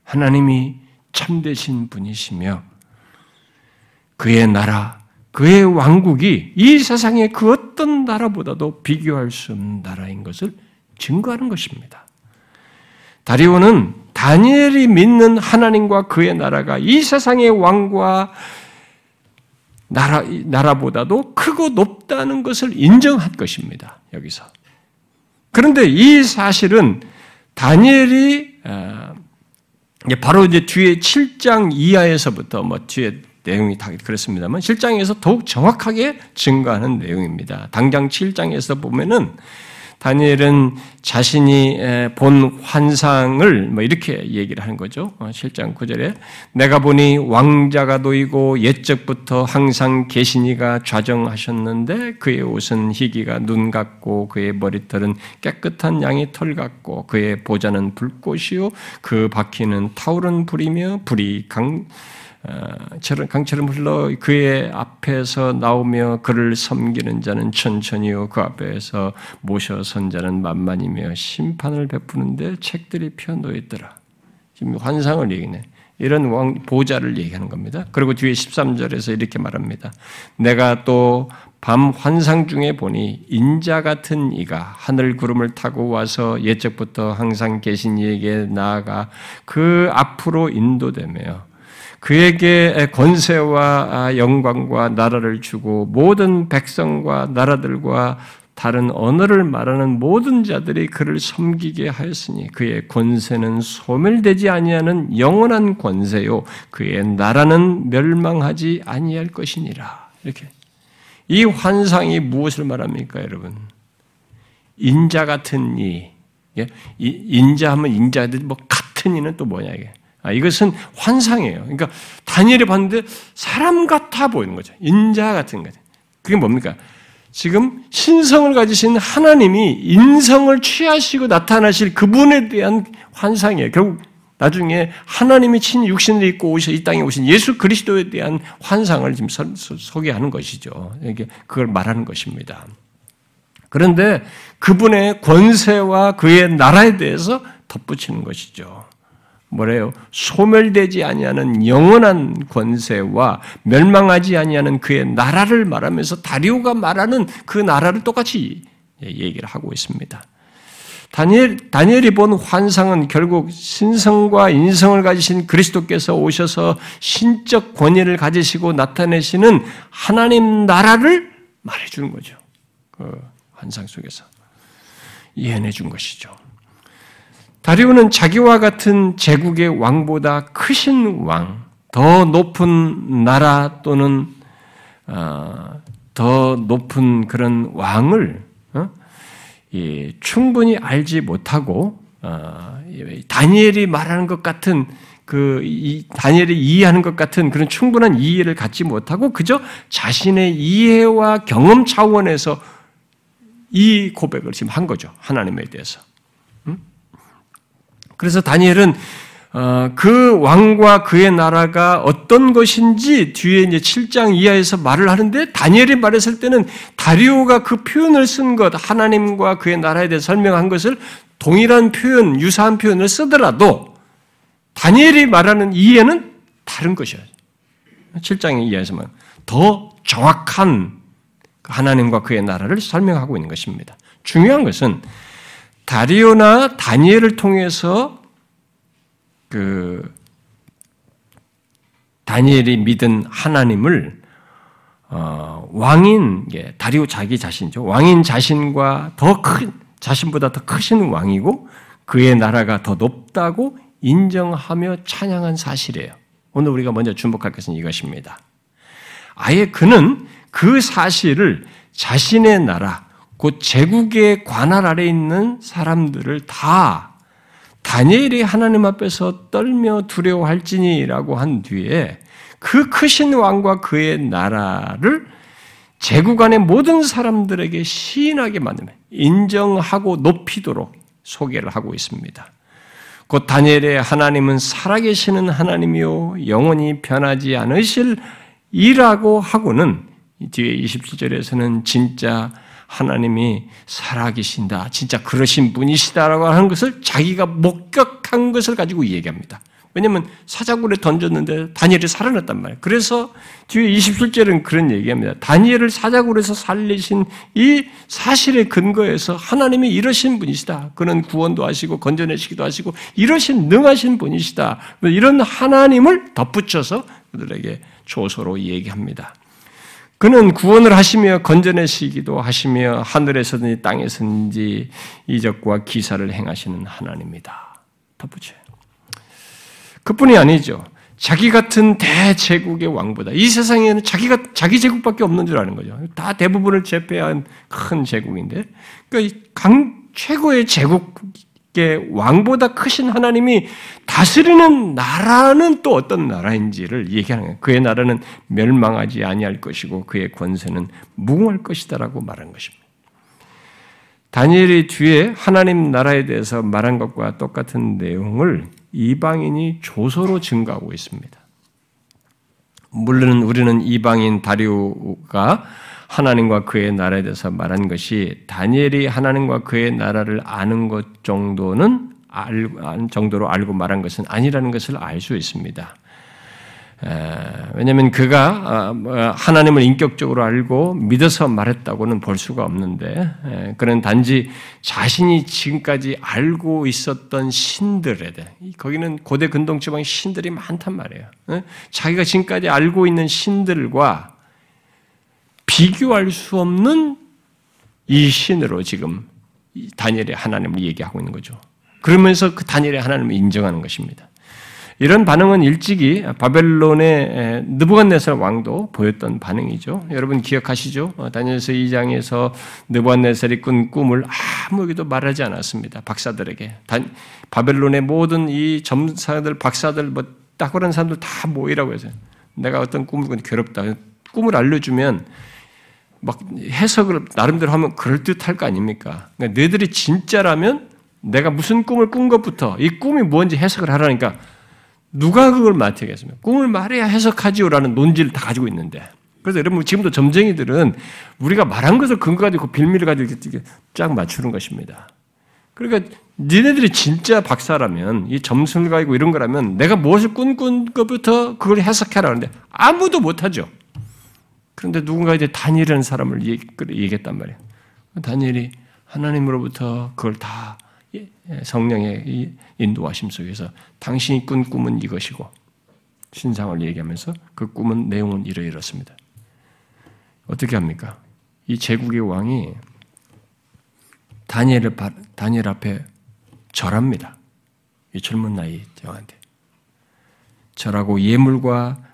S1: 하나님이 참되신 분이시며 그의 나라, 그의 왕국이 이 세상의 그 어떤 나라보다도 비교할 수 없는 나라인 것을 증거하는 것입니다. 다리오는 다니엘이 믿는 하나님과 그의 나라가 이 세상의 왕과 나라, 나라보다도 크고 높다는 것을 인정한 것입니다. 여기서. 그런데 이 사실은 다니엘이 어, 바로 이제 뒤에 7장 이하에서부터 뭐 뒤에 내용이 다 그렇습니다만 7장에서 더욱 정확하게 증거하는 내용입니다. 당장 7장에서 보면은 다니엘은 자신이 본 환상을 뭐 이렇게 얘기를 하는 거죠. 7장 어, 9절에 내가 보니 왕자가 놓이고 옛적부터 항상 계시니가 좌정하셨는데 그의 옷은 희기가 눈 같고 그의 머리털은 깨끗한 양의 털 같고 그의 보좌는 불꽃이요 그 바퀴는 타오른 불이며 불이 강 강처럼 흘러 그의 앞에서 나오며 그를 섬기는 자는 천천히요 그 앞에서 모셔 선 자는 만만이며 심판을 베푸는데 책들이 펴놓여 있더라. 지금 환상을 얘기네. 이런 왕 보좌를 얘기하는 겁니다. 그리고 뒤에 13절에서 이렇게 말합니다. 내가 또 밤 환상 중에 보니 인자 같은 이가 하늘 구름을 타고 와서 옛적부터 항상 계신 이에게 나아가 그 앞으로 인도되며 그에게 권세와 아, 영광과 나라를 주고 모든 백성과 나라들과 다른 언어를 말하는 모든 자들이 그를 섬기게 하였으니 그의 권세는 소멸되지 아니하는 영원한 권세요 그의 나라는 멸망하지 아니할 것이니라. 이렇게 이 환상이 무엇을 말합니까, 여러분? 인자 같은 이, 예? 인자하면 인자들 뭐 같은 이는 또 뭐냐 이게? 아, 이것은 환상이에요. 그러니까 다니엘이 봤는데 사람 같아 보이는 거죠. 인자 같은 거죠. 그게 뭡니까? 지금 신성을 가지신 하나님이 인성을 취하시고 나타나실 그분에 대한 환상이에요. 결국 나중에 하나님이 친 육신을 입고 오셔 이 땅에 오신 예수 그리스도에 대한 환상을 지금 소개하는 것이죠. 이게 그걸 말하는 것입니다. 그런데 그분의 권세와 그의 나라에 대해서 덧붙이는 것이죠. 뭐래요? 소멸되지 아니하는 영원한 권세와 멸망하지 아니하는 그의 나라를 말하면서 다리오가 말하는 그 나라를 똑같이 얘기를 하고 있습니다. 다니엘, 다니엘이 본 환상은 결국 신성과 인성을 가지신 그리스도께서 오셔서 신적 권위를 가지시고 나타내시는 하나님 나라를 말해주는 거죠. 그 환상 속에서. 이해해 준 것이죠. 다리오는 자기와 같은 제국의 왕보다 크신 왕, 더 높은 나라 또는 어, 더 높은 그런 왕을 어? 충분히 알지 못하고 어, 다니엘이 말하는 것 같은 그 다니엘이 이해하는 것 같은 그런 충분한 이해를 갖지 못하고 그저 자신의 이해와 경험 차원에서 이 고백을 지금 한 거죠 하나님에 대해서. 그래서 다니엘은 어, 그 왕과 그의 나라가 어떤 것인지 뒤에 이제 7장 이하에서 말을 하는데 다니엘이 말했을 때는 다리오가 그 표현을 쓴 것, 하나님과 그의 나라에 대해 설명한 것을 동일한 표현, 유사한 표현을 쓰더라도 다니엘이 말하는 이해는 다른 것이에요. 7장 이하에서만 더 정확한 하나님과 그의 나라를 설명하고 있는 것입니다. 중요한 것은 다리오나 다니엘을 통해서 그 다니엘이 믿은 하나님을 어, 왕인 다리오 자기 자신이죠. 왕인 자신과 더 큰 자신보다 더 크신 왕이고 그의 나라가 더 높다고 인정하며 찬양한 사실이에요. 오늘 우리가 먼저 주목할 것은 이것입니다. 아예 그는 그 사실을 자신의 나라, 곧 제국의 관할 아래 있는 사람들을 다 다니엘이 하나님 앞에서 떨며 두려워할지니라고 한 뒤에 그 크신 왕과 그의 나라를 제국 안의 모든 사람들에게 시인하게 만들면 인정하고 높이도록 소개를 하고 있습니다. 곧 다니엘의 하나님은 살아계시는 하나님이요 영원히 변하지 않으실 이라고 하고는 뒤에 27절에서는 진짜 하나님이 살아계신다. 진짜 그러신 분이시다라고 하는 것을 자기가 목격한 것을 가지고 얘기합니다. 왜냐하면 사자굴에 던졌는데 다니엘이 살아났단 말이에요. 그래서 뒤에 27절은 그런 얘기합니다. 다니엘을 사자굴에서 살리신 이 사실의 근거에서 하나님이 이러신 분이시다. 그는 구원도 하시고 건져내시기도 하시고 이러신 능하신 분이시다. 이런 하나님을 덧붙여서 그들에게 조소로 얘기합니다. 그는 구원을 하시며 건져내시기도 하시며 하늘에서든지 땅에서든지 이적과 기사를 행하시는 하나님이다. 덧붙여요. 그뿐이 아니죠. 자기 같은 대제국의 왕보다 이 세상에는 자기가 자기 제국밖에 없는 줄 아는 거죠. 다 대부분을 제패한 큰 제국인데, 그러니까 강 최고의 제국 의 왕보다 크신 하나님이 다스리는 나라는 또 어떤 나라인지를 얘기하는 거예요. 그의 나라는 멸망하지 아니할 것이고 그의 권세는 무궁할 것이다라고 말한 것입니다. 다니엘이 뒤에 하나님 나라에 대해서 말한 것과 똑같은 내용을 이방인이 조서로 증가하고 있습니다. 물론 우리는 이방인 다리오가 하나님과 그의 나라에 대해서 말한 것이 다니엘이 하나님과 그의 나라를 아는 것 정도는 알, 정도로 알고 말한 것은 아니라는 것을 알 수 있습니다. 왜냐하면 그가 아, 뭐, 하나님을 인격적으로 알고 믿어서 말했다고는 볼 수가 없는데 그는 단지 자신이 지금까지 알고 있었던 신들에 대해 거기는 고대 근동 지방의 신들이 많단 말이에요. 자기가 지금까지 알고 있는 신들과 비교할 수 없는 이 신으로 지금 다니엘의 하나님을 얘기하고 있는 거죠. 그러면서 그 다니엘의 하나님을 인정하는 것입니다. 이런 반응은 일찍이 바벨론의 느부갓네살 왕도 보였던 반응이죠. 여러분 기억하시죠? 어, 다니엘서 2장에서 느부갓네살이 꾼 꿈을 아무에게도 말하지 않았습니다. 박사들에게. 바벨론의 모든 이 점사들, 박사들, 뭐 탁월한 사람들 다 모이라고 해서 내가 어떤 꿈을 꾼 괴롭다. 꿈을 알려주면 막 해석을 나름대로 하면 그럴듯할 거 아닙니까? 그러니까 너희들이 진짜라면 내가 무슨 꿈을 꾼 것부터 이 꿈이 뭔지 해석을 하라니까 누가 그걸 맡으겠습니까? 꿈을 말해야 해석하지요라는 논지를 다 가지고 있는데. 그래서 여러분 지금도 점쟁이들은 우리가 말한 것을 근거 가지고 그 빌미를 가지고 이렇게 쫙 맞추는 것입니다. 그러니까 니네들이 진짜 박사라면 이 점수를 가지고 이런 거라면 내가 무엇을 꿈꾼 것부터 그걸 해석해라 하는데 아무도 못하죠. 그런데 누군가 이제 다니엘이라는 사람을 얘기했단 말이에요. 다니엘이 하나님으로부터 그걸 다 예, 성령의 인도하심 속에서 당신이 꾼 꿈은 이것이고 신상을 얘기하면서 그 꿈은 내용은 이러이렇습니다. 어떻게 합니까? 이 제국의 왕이 다니엘을 다니엘 앞에 절합니다. 이 젊은 나이 왕한테 절하고 예물과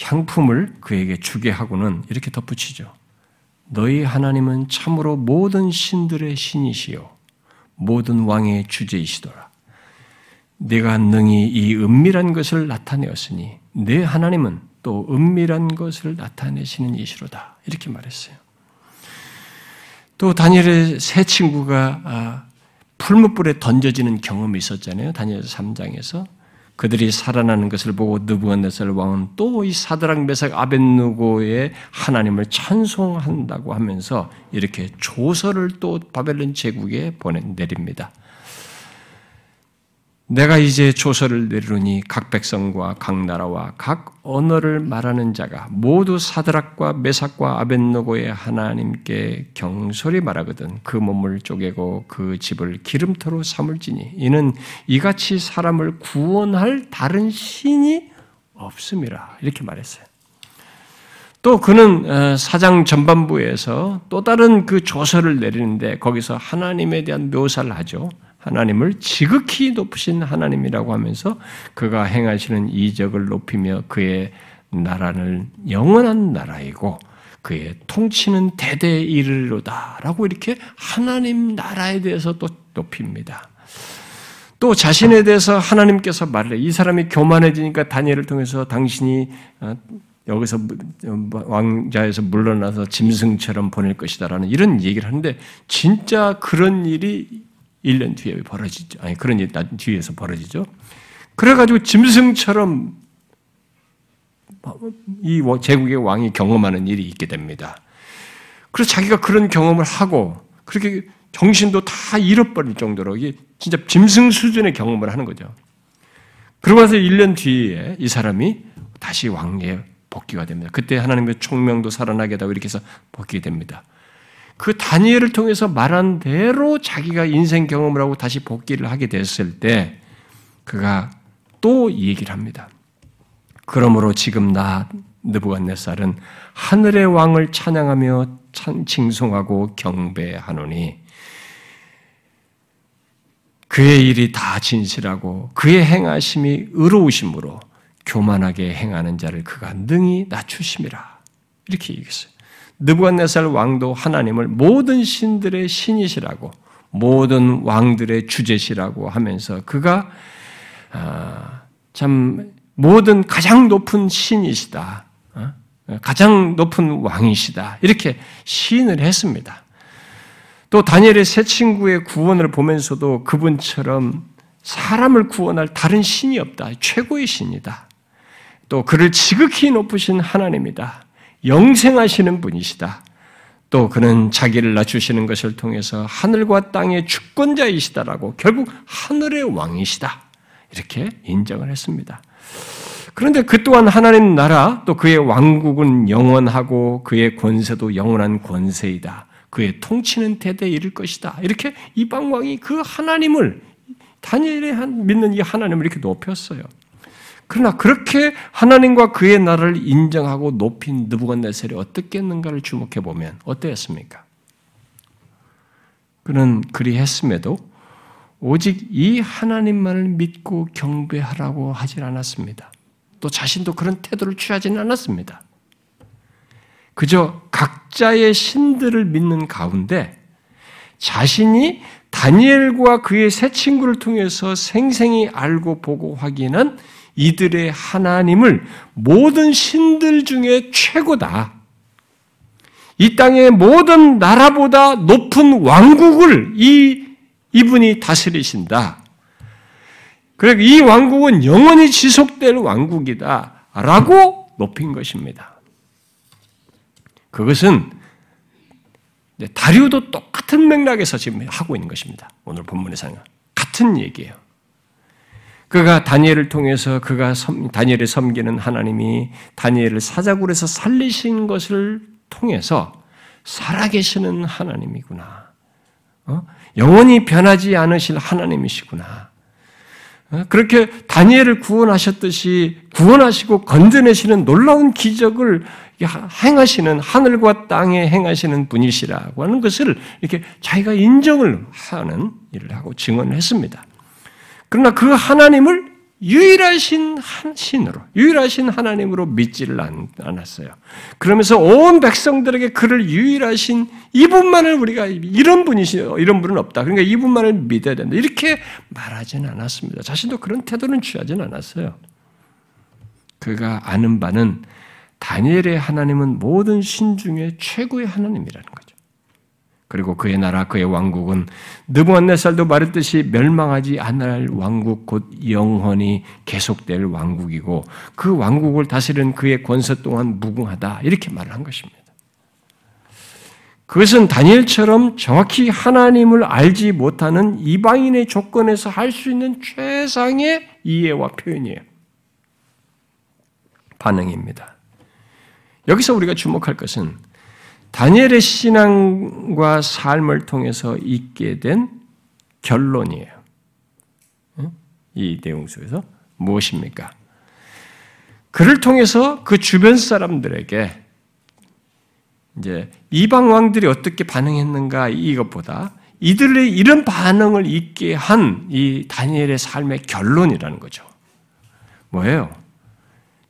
S1: 향품을 그에게 주게 하고는 이렇게 덧붙이죠. 너희 하나님은 참으로 모든 신들의 신이시요 모든 왕의 주제이시더라. 내가 능히 이 은밀한 것을 나타내었으니 내 하나님은 또 은밀한 것을 나타내시는 이시로다. 이렇게 말했어요. 또 다니엘의 세 친구가 아, 풀무불에 던져지는 경험이 있었잖아요. 다니엘 3장에서 그들이 살아나는 것을 보고 느부갓네살 왕은 또 이 사드락 메삭 아벤누고의 하나님을 찬송한다고 하면서 이렇게 조서를 또 바벨론 제국에 보내 내립니다. 내가 이제 조서를 내리노니 각 백성과 각 나라와 각 언어를 말하는 자가 모두 사드락과 메삭과 아벤노고의 하나님께 경솔히 말하거든 그 몸을 쪼개고 그 집을 기름터로 삼을지니 이는 이같이 사람을 구원할 다른 신이 없음이라 이렇게 말했어요. 또 그는 어, 사장 전반부에서 또 다른 그 조서를 내리는데 거기서 하나님에 대한 묘사를 하죠. 하나님을 지극히 높으신 하나님이라고 하면서 그가 행하시는 이적을 높이며 그의 나라는 영원한 나라이고 그의 통치는 대대 이르로다라고 이렇게 하나님 나라에 대해서 또 높입니다. 또 자신에 대해서 하나님께서 말해 이 사람이 교만해지니까 다니엘을 통해서 당신이 어, 여기서 왕자에서 물러나서 짐승처럼 보낼 것이다라는 이런 얘기를 하는데 진짜 그런 일이 1년 뒤에 벌어지죠. 아니, 그런 일 뒤에서 벌어지죠. 그래가지고 짐승처럼 이 제국의 왕이 경험하는 일이 있게 됩니다. 그래서 자기가 그런 경험을 하고 그렇게 정신도 다 잃어버릴 정도로 이게 진짜 짐승 수준의 경험을 하는 거죠. 그러고 나서 1년 뒤에 이 사람이 다시 왕에 복귀가 됩니다. 그때 하나님의 총명도 살아나게 하고 이렇게 해서 복귀 됩니다. 그 다니엘을 통해서 말한 대로 자기가 인생 경험을 하고 다시 복귀를 하게 됐을 때 그가 또 얘기를 합니다. 그러므로 지금 나 느부갓네살은 하늘의 왕을 찬양하며 칭송하고 경배하노니 그의 일이 다 진실하고 그의 행하심이 의로우심으로 교만하게 행하는 자를 그가 능히 낮추심이라. 이렇게 얘기했어요. 느부갓네살 왕도 하나님을 모든 신들의 신이시라고 모든 왕들의 주제시라고 하면서 그가 아, 참 모든 가장 높은 신이시다. 어? 가장 높은 왕이시다. 이렇게 시인을 했습니다. 또 다니엘의 새 친구의 구원을 보면서도 그분처럼 사람을 구원할 다른 신이 없다. 최고의 신이다. 또 그를 지극히 높으신 하나님이다. 영생하시는 분이시다. 또 그는 자기를 낮추시는 것을 통해서 하늘과 땅의 주권자이시다라고 결국 하늘의 왕이시다. 이렇게 인정을 했습니다. 그런데 그 또한 하나님 나라 또 그의 왕국은 영원하고 그의 권세도 영원한 권세이다. 그의 통치는 대대 이를 것이다. 이렇게 이방 왕이 그 하나님을 다니엘이 믿는 이 하나님을 이렇게 높였어요. 그러나 그렇게 하나님과 그의 나라를 인정하고 높인 느부갓네살이 어떻겠는가를 주목해 보면 어떠했습니까? 그는 그리 했음에도 오직 이 하나님만을 믿고 경배하라고 하질 않았습니다. 또 자신도 그런 태도를 취하지는 않았습니다. 그저 각자의 신들을 믿는 가운데 자신이 다니엘과 그의 새 친구를 통해서 생생히 알고 보고 확인한 이들의 하나님을 모든 신들 중에 최고다. 이 땅의 모든 나라보다 높은 왕국을 이, 이분이 다스리신다. 그리고 이 왕국은 영원히 지속될 왕국이다. 라고 높인 것입니다. 그것은 다리우도 똑같은 맥락에서 지금 하고 있는 것입니다. 오늘 본문에서는. 같은 얘기예요. 그가 다니엘을 통해서 그가 섬, 다니엘을 섬기는 하나님이 다니엘을 사자굴에서 살리신 것을 통해서 살아계시는 하나님이구나. 어? 영원히 변하지 않으실 하나님이시구나. 어? 그렇게 다니엘을 구원하셨듯이 구원하시고 건져내시는 놀라운 기적을 행하시는 하늘과 땅에 행하시는 분이시라고 하는 것을 이렇게 자기가 인정을 하는 일을 하고 증언했습니다. 그러나 그 하나님을 유일하신 신으로, 유일하신 하나님으로 믿지를 않았어요. 그러면서 온 백성들에게 그를 유일하신 이분만을 우리가 이런 분이시요, 이런 분은 없다. 그러니까 이분만을 믿어야 된다. 이렇게 말하지는 않았습니다. 자신도 그런 태도는 취하지는 않았어요. 그가 아는 바는 다니엘의 하나님은 모든 신 중에 최고의 하나님이라는 거죠. 그리고 그의 나라 그의 왕국은 느부갓네살도 말했듯이 멸망하지 않을 왕국 곧 영원히 계속될 왕국이고 그 왕국을 다스리는 그의 권세 동안 무궁하다 이렇게 말을 한 것입니다. 그것은 다니엘처럼 정확히 하나님을 알지 못하는 이방인의 조건에서 할 수 있는 최상의 이해와 표현이에요. 반응입니다. 여기서 우리가 주목할 것은 다니엘의 신앙과 삶을 통해서 있게 된 결론이에요. 이 내용 속에서 무엇입니까? 그를 통해서 그 주변 사람들에게 이제 이방 왕들이 어떻게 반응했는가 이것보다 이들의 이런 반응을 있게 한 이 다니엘의 삶의 결론이라는 거죠. 뭐예요?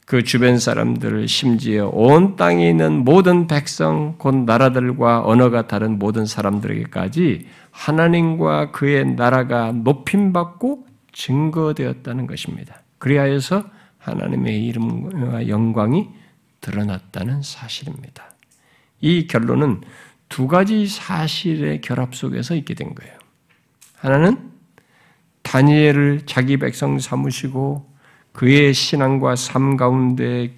S1: 그 주변 사람들을 심지어 온 땅에 있는 모든 백성, 곧 나라들과 언어가 다른 모든 사람들에게까지 하나님과 그의 나라가 높임받고 증거되었다는 것입니다. 그리하여서 하나님의 이름과 영광이 드러났다는 사실입니다. 이 결론은 두 가지 사실의 결합 속에서 있게 된 거예요. 하나는 다니엘을 자기 백성 삼으시고 그의 신앙과 삶 가운데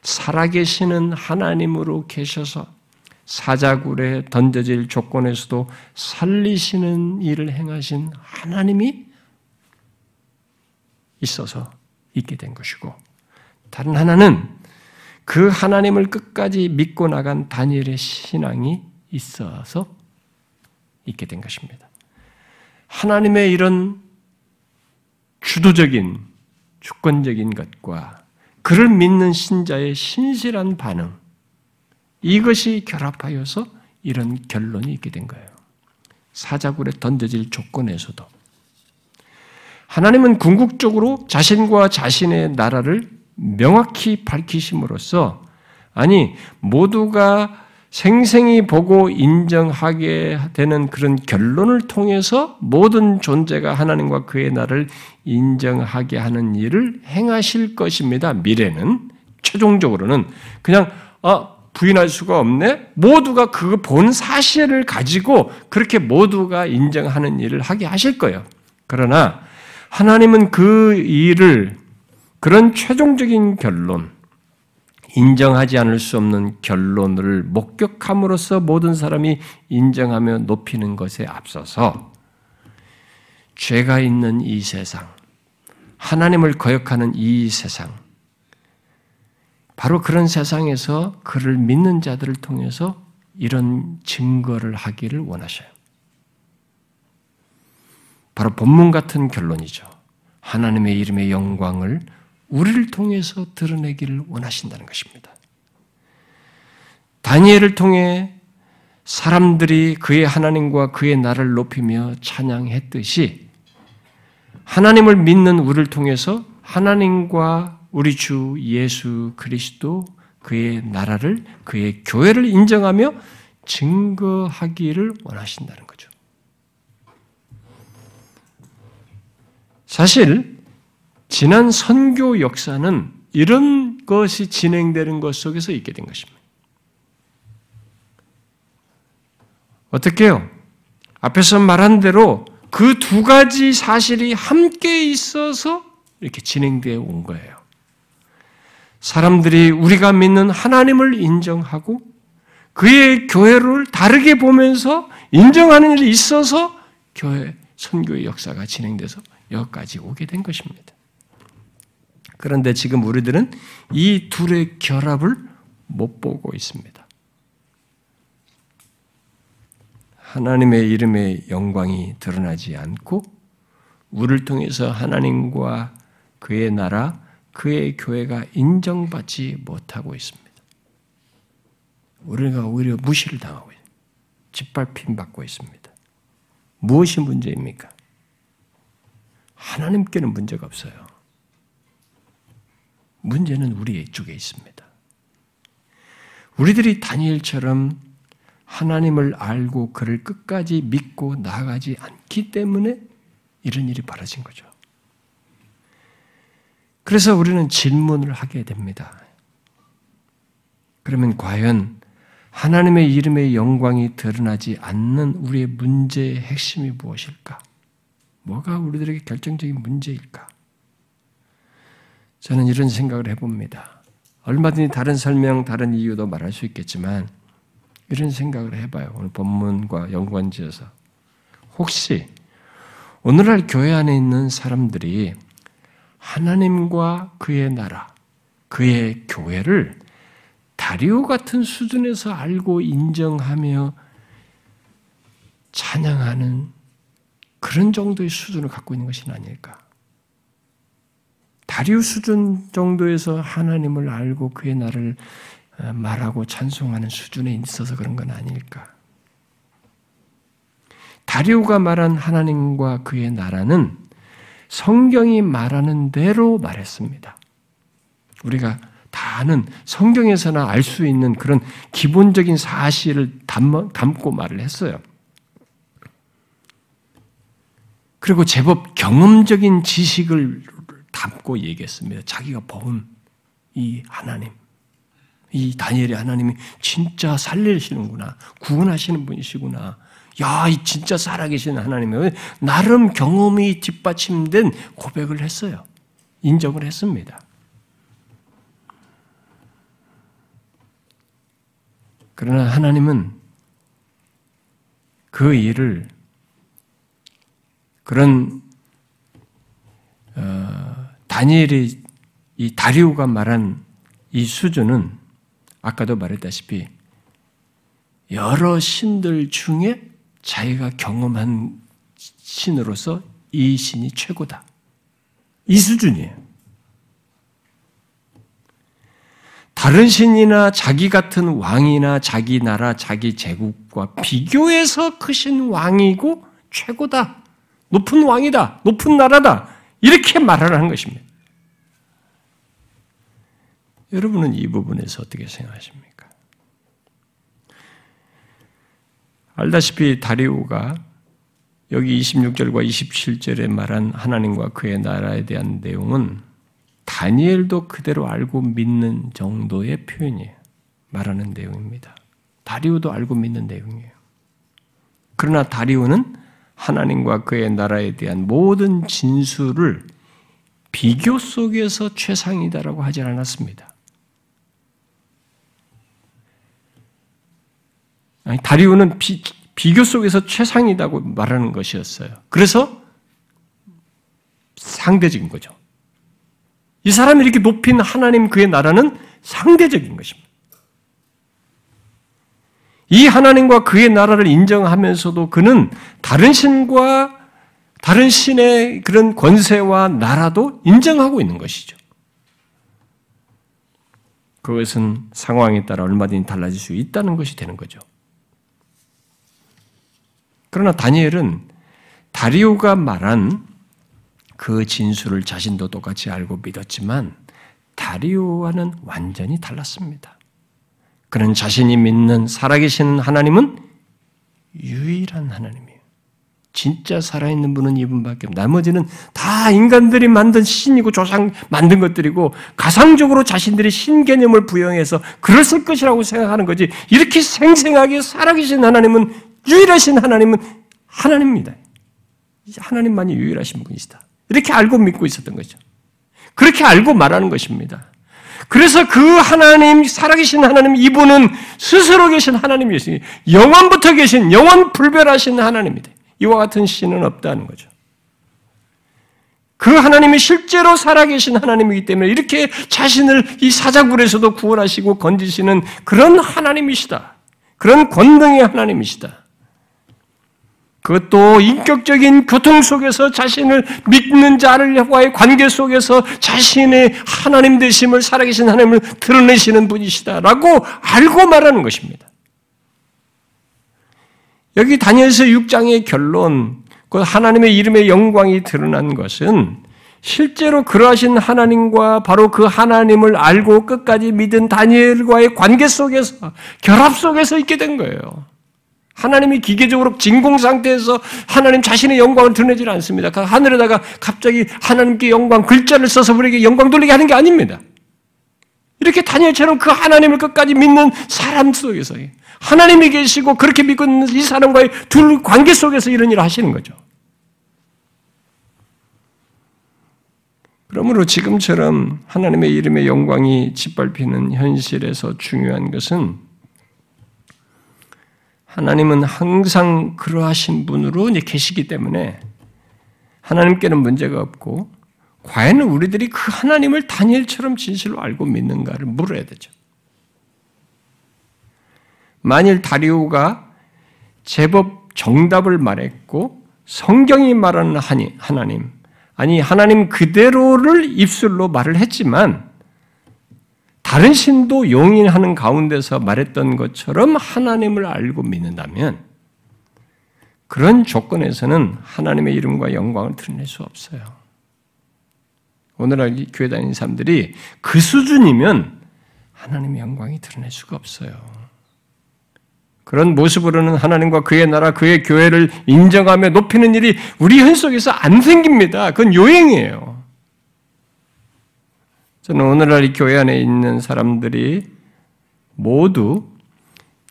S1: 살아계시는 하나님으로 계셔서 사자굴에 던져질 조건에서도 살리시는 일을 행하신 하나님이 있어서 있게 된 것이고, 다른 하나는 그 하나님을 끝까지 믿고 나간 다니엘의 신앙이 있어서 있게 된 것입니다. 하나님의 이런 주도적인 주권적인 것과 그를 믿는 신자의 신실한 반응, 이것이 결합하여서 이런 결론이 있게 된 거예요. 사자굴에 던져질 조건에서도 하나님은 궁극적으로 자신과 자신의 나라를 명확히 밝히심으로써 아니 모두가 생생히 보고 인정하게 되는 그런 결론을 통해서 모든 존재가 하나님과 그의 나를 인정하게 하는 일을 행하실 것입니다. 미래는 최종적으로는 그냥 아 부인할 수가 없네. 모두가 그 본 사실을 가지고 그렇게 모두가 인정하는 일을 하게 하실 거예요. 그러나 하나님은 그 일을 그런 최종적인 결론, 인정하지 않을 수 없는 결론을 목격함으로써 모든 사람이 인정하며 높이는 것에 앞서서 죄가 있는 이 세상, 하나님을 거역하는 이 세상, 바로 그런 세상에서 그를 믿는 자들을 통해서 이런 증거를 하기를 원하셔요. 바로 본문 같은 결론이죠. 하나님의 이름의 영광을 우리를 통해서 드러내기를 원하신다는 것입니다. 다니엘을 통해 사람들이 그의 하나님과 그의 나를 높이며 찬양했듯이 하나님을 믿는 우리를 통해서 하나님과 우리 주 예수 그리스도 그의 나라를 그의 교회를 인정하며 증거하기를 원하신다는 거죠. 사실 지난 선교 역사는 이런 것이 진행되는 것 속에서 있게 된 것입니다. 어떻게요? 앞에서 말한 대로 그 두 가지 사실이 함께 있어서 이렇게 진행되어 온 거예요. 사람들이 우리가 믿는 하나님을 인정하고 그의 교회를 다르게 보면서 인정하는 일이 있어서 교회 선교의 역사가 진행돼서 여기까지 오게 된 것입니다. 그런데 지금 우리들은 이 둘의 결합을 못 보고 있습니다. 하나님의 이름의 영광이 드러나지 않고 우리를 통해서 하나님과 그의 나라, 그의 교회가 인정받지 못하고 있습니다. 우리가 오히려 무시를 당하고 있습니다. 짓밟힘 받고 있습니다. 무엇이 문제입니까? 하나님께는 문제가 없어요. 문제는 우리 쪽에 있습니다. 우리들이 다니엘처럼 하나님을 알고 그를 끝까지 믿고 나아가지 않기 때문에 이런 일이 벌어진 거죠. 그래서 우리는 질문을 하게 됩니다. 그러면 과연 하나님의 이름의 영광이 드러나지 않는 우리의 문제의 핵심이 무엇일까? 뭐가 우리들에게 결정적인 문제일까? 저는 이런 생각을 해봅니다. 얼마든지 다른 설명, 다른 이유도 말할 수 있겠지만 이런 생각을 해봐요. 오늘 본문과 연관지어서 혹시 오늘날 교회 안에 있는 사람들이 하나님과 그의 나라, 그의 교회를 다리오 같은 수준에서 알고 인정하며 찬양하는 그런 정도의 수준을 갖고 있는 것이 아닐까? 다리우 수준 정도에서 하나님을 알고 그의 나를 어, 말하고 찬송하는 수준에 있어서 그런 건 아닐까. 다리우가 말한 하나님과 그의 나라는 성경이 말하는 대로 말했습니다. 우리가 다 아는 성경에서나 알 수 있는 그런 기본적인 사실을 담고 말을 했어요. 그리고 제법 경험적인 지식을 담고 얘기했습니다. 자기가 본 이 하나님, 이 다니엘의 하나님이 진짜 살리시는구나, 구원하시는 분이시구나. 야, 이 진짜 살아계신 하나님이 나름 경험이 뒷받침된 고백을 했어요. 인정을 했습니다. 그러나 하나님은 그 일을 그런 어, 다니엘이 이 다리오가 말한 이 수준은 아까도 말했다시피 여러 신들 중에 자기가 경험한 신으로서 이 신이 최고다. 이 수준이에요. 다른 신이나 자기 같은 왕이나 자기 나라, 자기 제국과 비교해서 크신 왕이고 최고다. 높은 왕이다. 높은 나라다. 이렇게 말하라는 것입니다. 여러분은 이 부분에서 어떻게 생각하십니까? 알다시피 다리우가 여기 26절과 27절에 말한 하나님과 그의 나라에 대한 내용은 다니엘도 그대로 알고 믿는 정도의 표현이에요. 말하는 내용입니다. 다리우도 알고 믿는 내용이에요. 그러나 다리우는 하나님과 그의 나라에 대한 모든 진술을 비교 속에서 최상이다라고 하지 않았습니다. 아니, 다리우는 비, 비교 속에서 최상이다고 말하는 것이었어요. 그래서 상대적인 거죠. 이 사람이 이렇게 높인 하나님 그의 나라는 상대적인 것입니다. 이 하나님과 그의 나라를 인정하면서도 그는 다른 신과 다른 신의 그런 권세와 나라도 인정하고 있는 것이죠. 그것은 상황에 따라 얼마든지 달라질 수 있다는 것이 되는 거죠. 그러나 다니엘은 다리오가 말한 그 진술을 자신도 똑같이 알고 믿었지만 다리오와는 완전히 달랐습니다. 그는 자신이 믿는 살아계신 하나님은 유일한 하나님이에요. 진짜 살아있는 분은 이분밖에 없 나머지는 다 인간들이 만든 신이고 조상 만든 것들이고 가상적으로 자신들이 신 개념을 부여해서 그랬을 것이라고 생각하는 거지. 이렇게 생생하게 살아계신 하나님은 유일하신 하나님은 하나님입니다. 하나님만이 유일하신 분이시다. 이렇게 알고 믿고 있었던 거죠. 그렇게 알고 말하는 것입니다. 그래서 그 하나님, 살아계신 하나님, 이분은 스스로 계신 하나님이시 영원부터 계신, 영원 불별하신 하나님입니다. 이와 같은 신은 없다는 거죠. 그 하나님이 실제로 살아계신 하나님이기 때문에 이렇게 자신을 이 사자굴에서도 구원하시고 건지시는 그런 하나님이시다. 그런 권능의 하나님이시다. 그것도 인격적인 교통 속에서 자신을 믿는 자들과의 관계 속에서 자신의 하나님 되심을 살아계신 하나님을 드러내시는 분이시다라고 알고 말하는 것입니다. 여기 다니엘서 6장의 결론, 그 하나님의 이름의 영광이 드러난 것은 실제로 그러하신 하나님과 바로 그 하나님을 알고 끝까지 믿은 다니엘과의 관계 속에서 결합 속에서 있게 된 거예요. 하나님이 기계적으로 진공 상태에서 하나님 자신의 영광을 드러내지 않습니다. 그 하늘에다가 갑자기 하나님께 영광 글자를 써서 우리에게 영광 돌리게 하는 게 아닙니다. 이렇게 다니엘처럼 그 하나님을 끝까지 믿는 사람 속에서 하나님이 계시고 그렇게 믿고 있는 이 사람과의 둘 관계 속에서 이런 일을 하시는 거죠. 그러므로 지금처럼 하나님의 이름의 영광이 짓밟히는 현실에서 중요한 것은 하나님은 항상 그러하신 분으로 이제 계시기 때문에 하나님께는 문제가 없고 과연 우리들이 그 하나님을 다니엘처럼 진실로 알고 믿는가를 물어야 되죠. 만일 다리오가 제법 정답을 말했고 성경이 말하는 하나님, 아니 하나님 그대로를 입술로 말을 했지만 다른 신도 용인하는 가운데서 말했던 것처럼 하나님을 알고 믿는다면 그런 조건에서는 하나님의 이름과 영광을 드러낼 수 없어요. 오늘날 교회 다니는 사람들이 그 수준이면 하나님의 영광이 드러낼 수가 없어요. 그런 모습으로는 하나님과 그의 나라, 그의 교회를 인정하며 높이는 일이 우리 현 속에서 안 생깁니다. 그건 요행이에요. 저는 오늘날 이 교회 안에 있는 사람들이 모두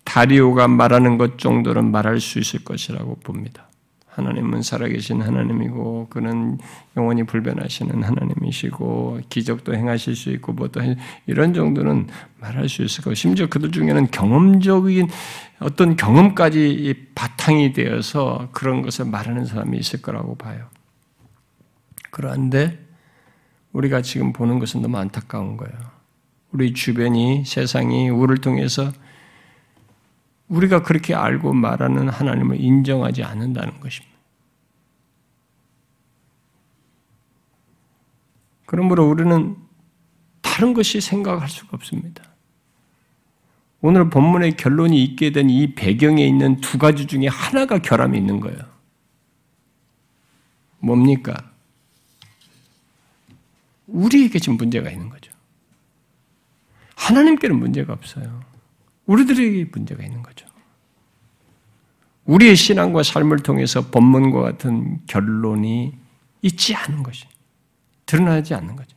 S1: 다리오가 말하는 것 정도는 말할 수 있을 것이라고 봅니다. 하나님은 살아계신 하나님이고 그는 영원히 불변하시는 하나님이시고 기적도 행하실 수 있고 뭐또 이런 정도는 말할 수 있을 거고 심지어 그들 중에는 경험적인 어떤 경험까지 바탕이 되어서 그런 것을 말하는 사람이 있을 거라고 봐요. 그런데 우리가 지금 보는 것은 너무 안타까운 거예요. 우리 주변이 세상이 우리를 통해서 우리가 그렇게 알고 말하는 하나님을 인정하지 않는다는 것입니다. 그러므로 우리는 다른 것이 생각할 수가 없습니다. 오늘 본문의 결론이 있게 된 이 배경에 있는 두 가지 중에 하나가 결함이 있는 거예요. 뭡니까? 우리에게 지금 문제가 있는 거죠. 하나님께는 문제가 없어요. 우리들에게 문제가 있는 거죠. 우리의 신앙과 삶을 통해서 본문과 같은 결론이 있지 않은 것이 드러나지 않는 거죠.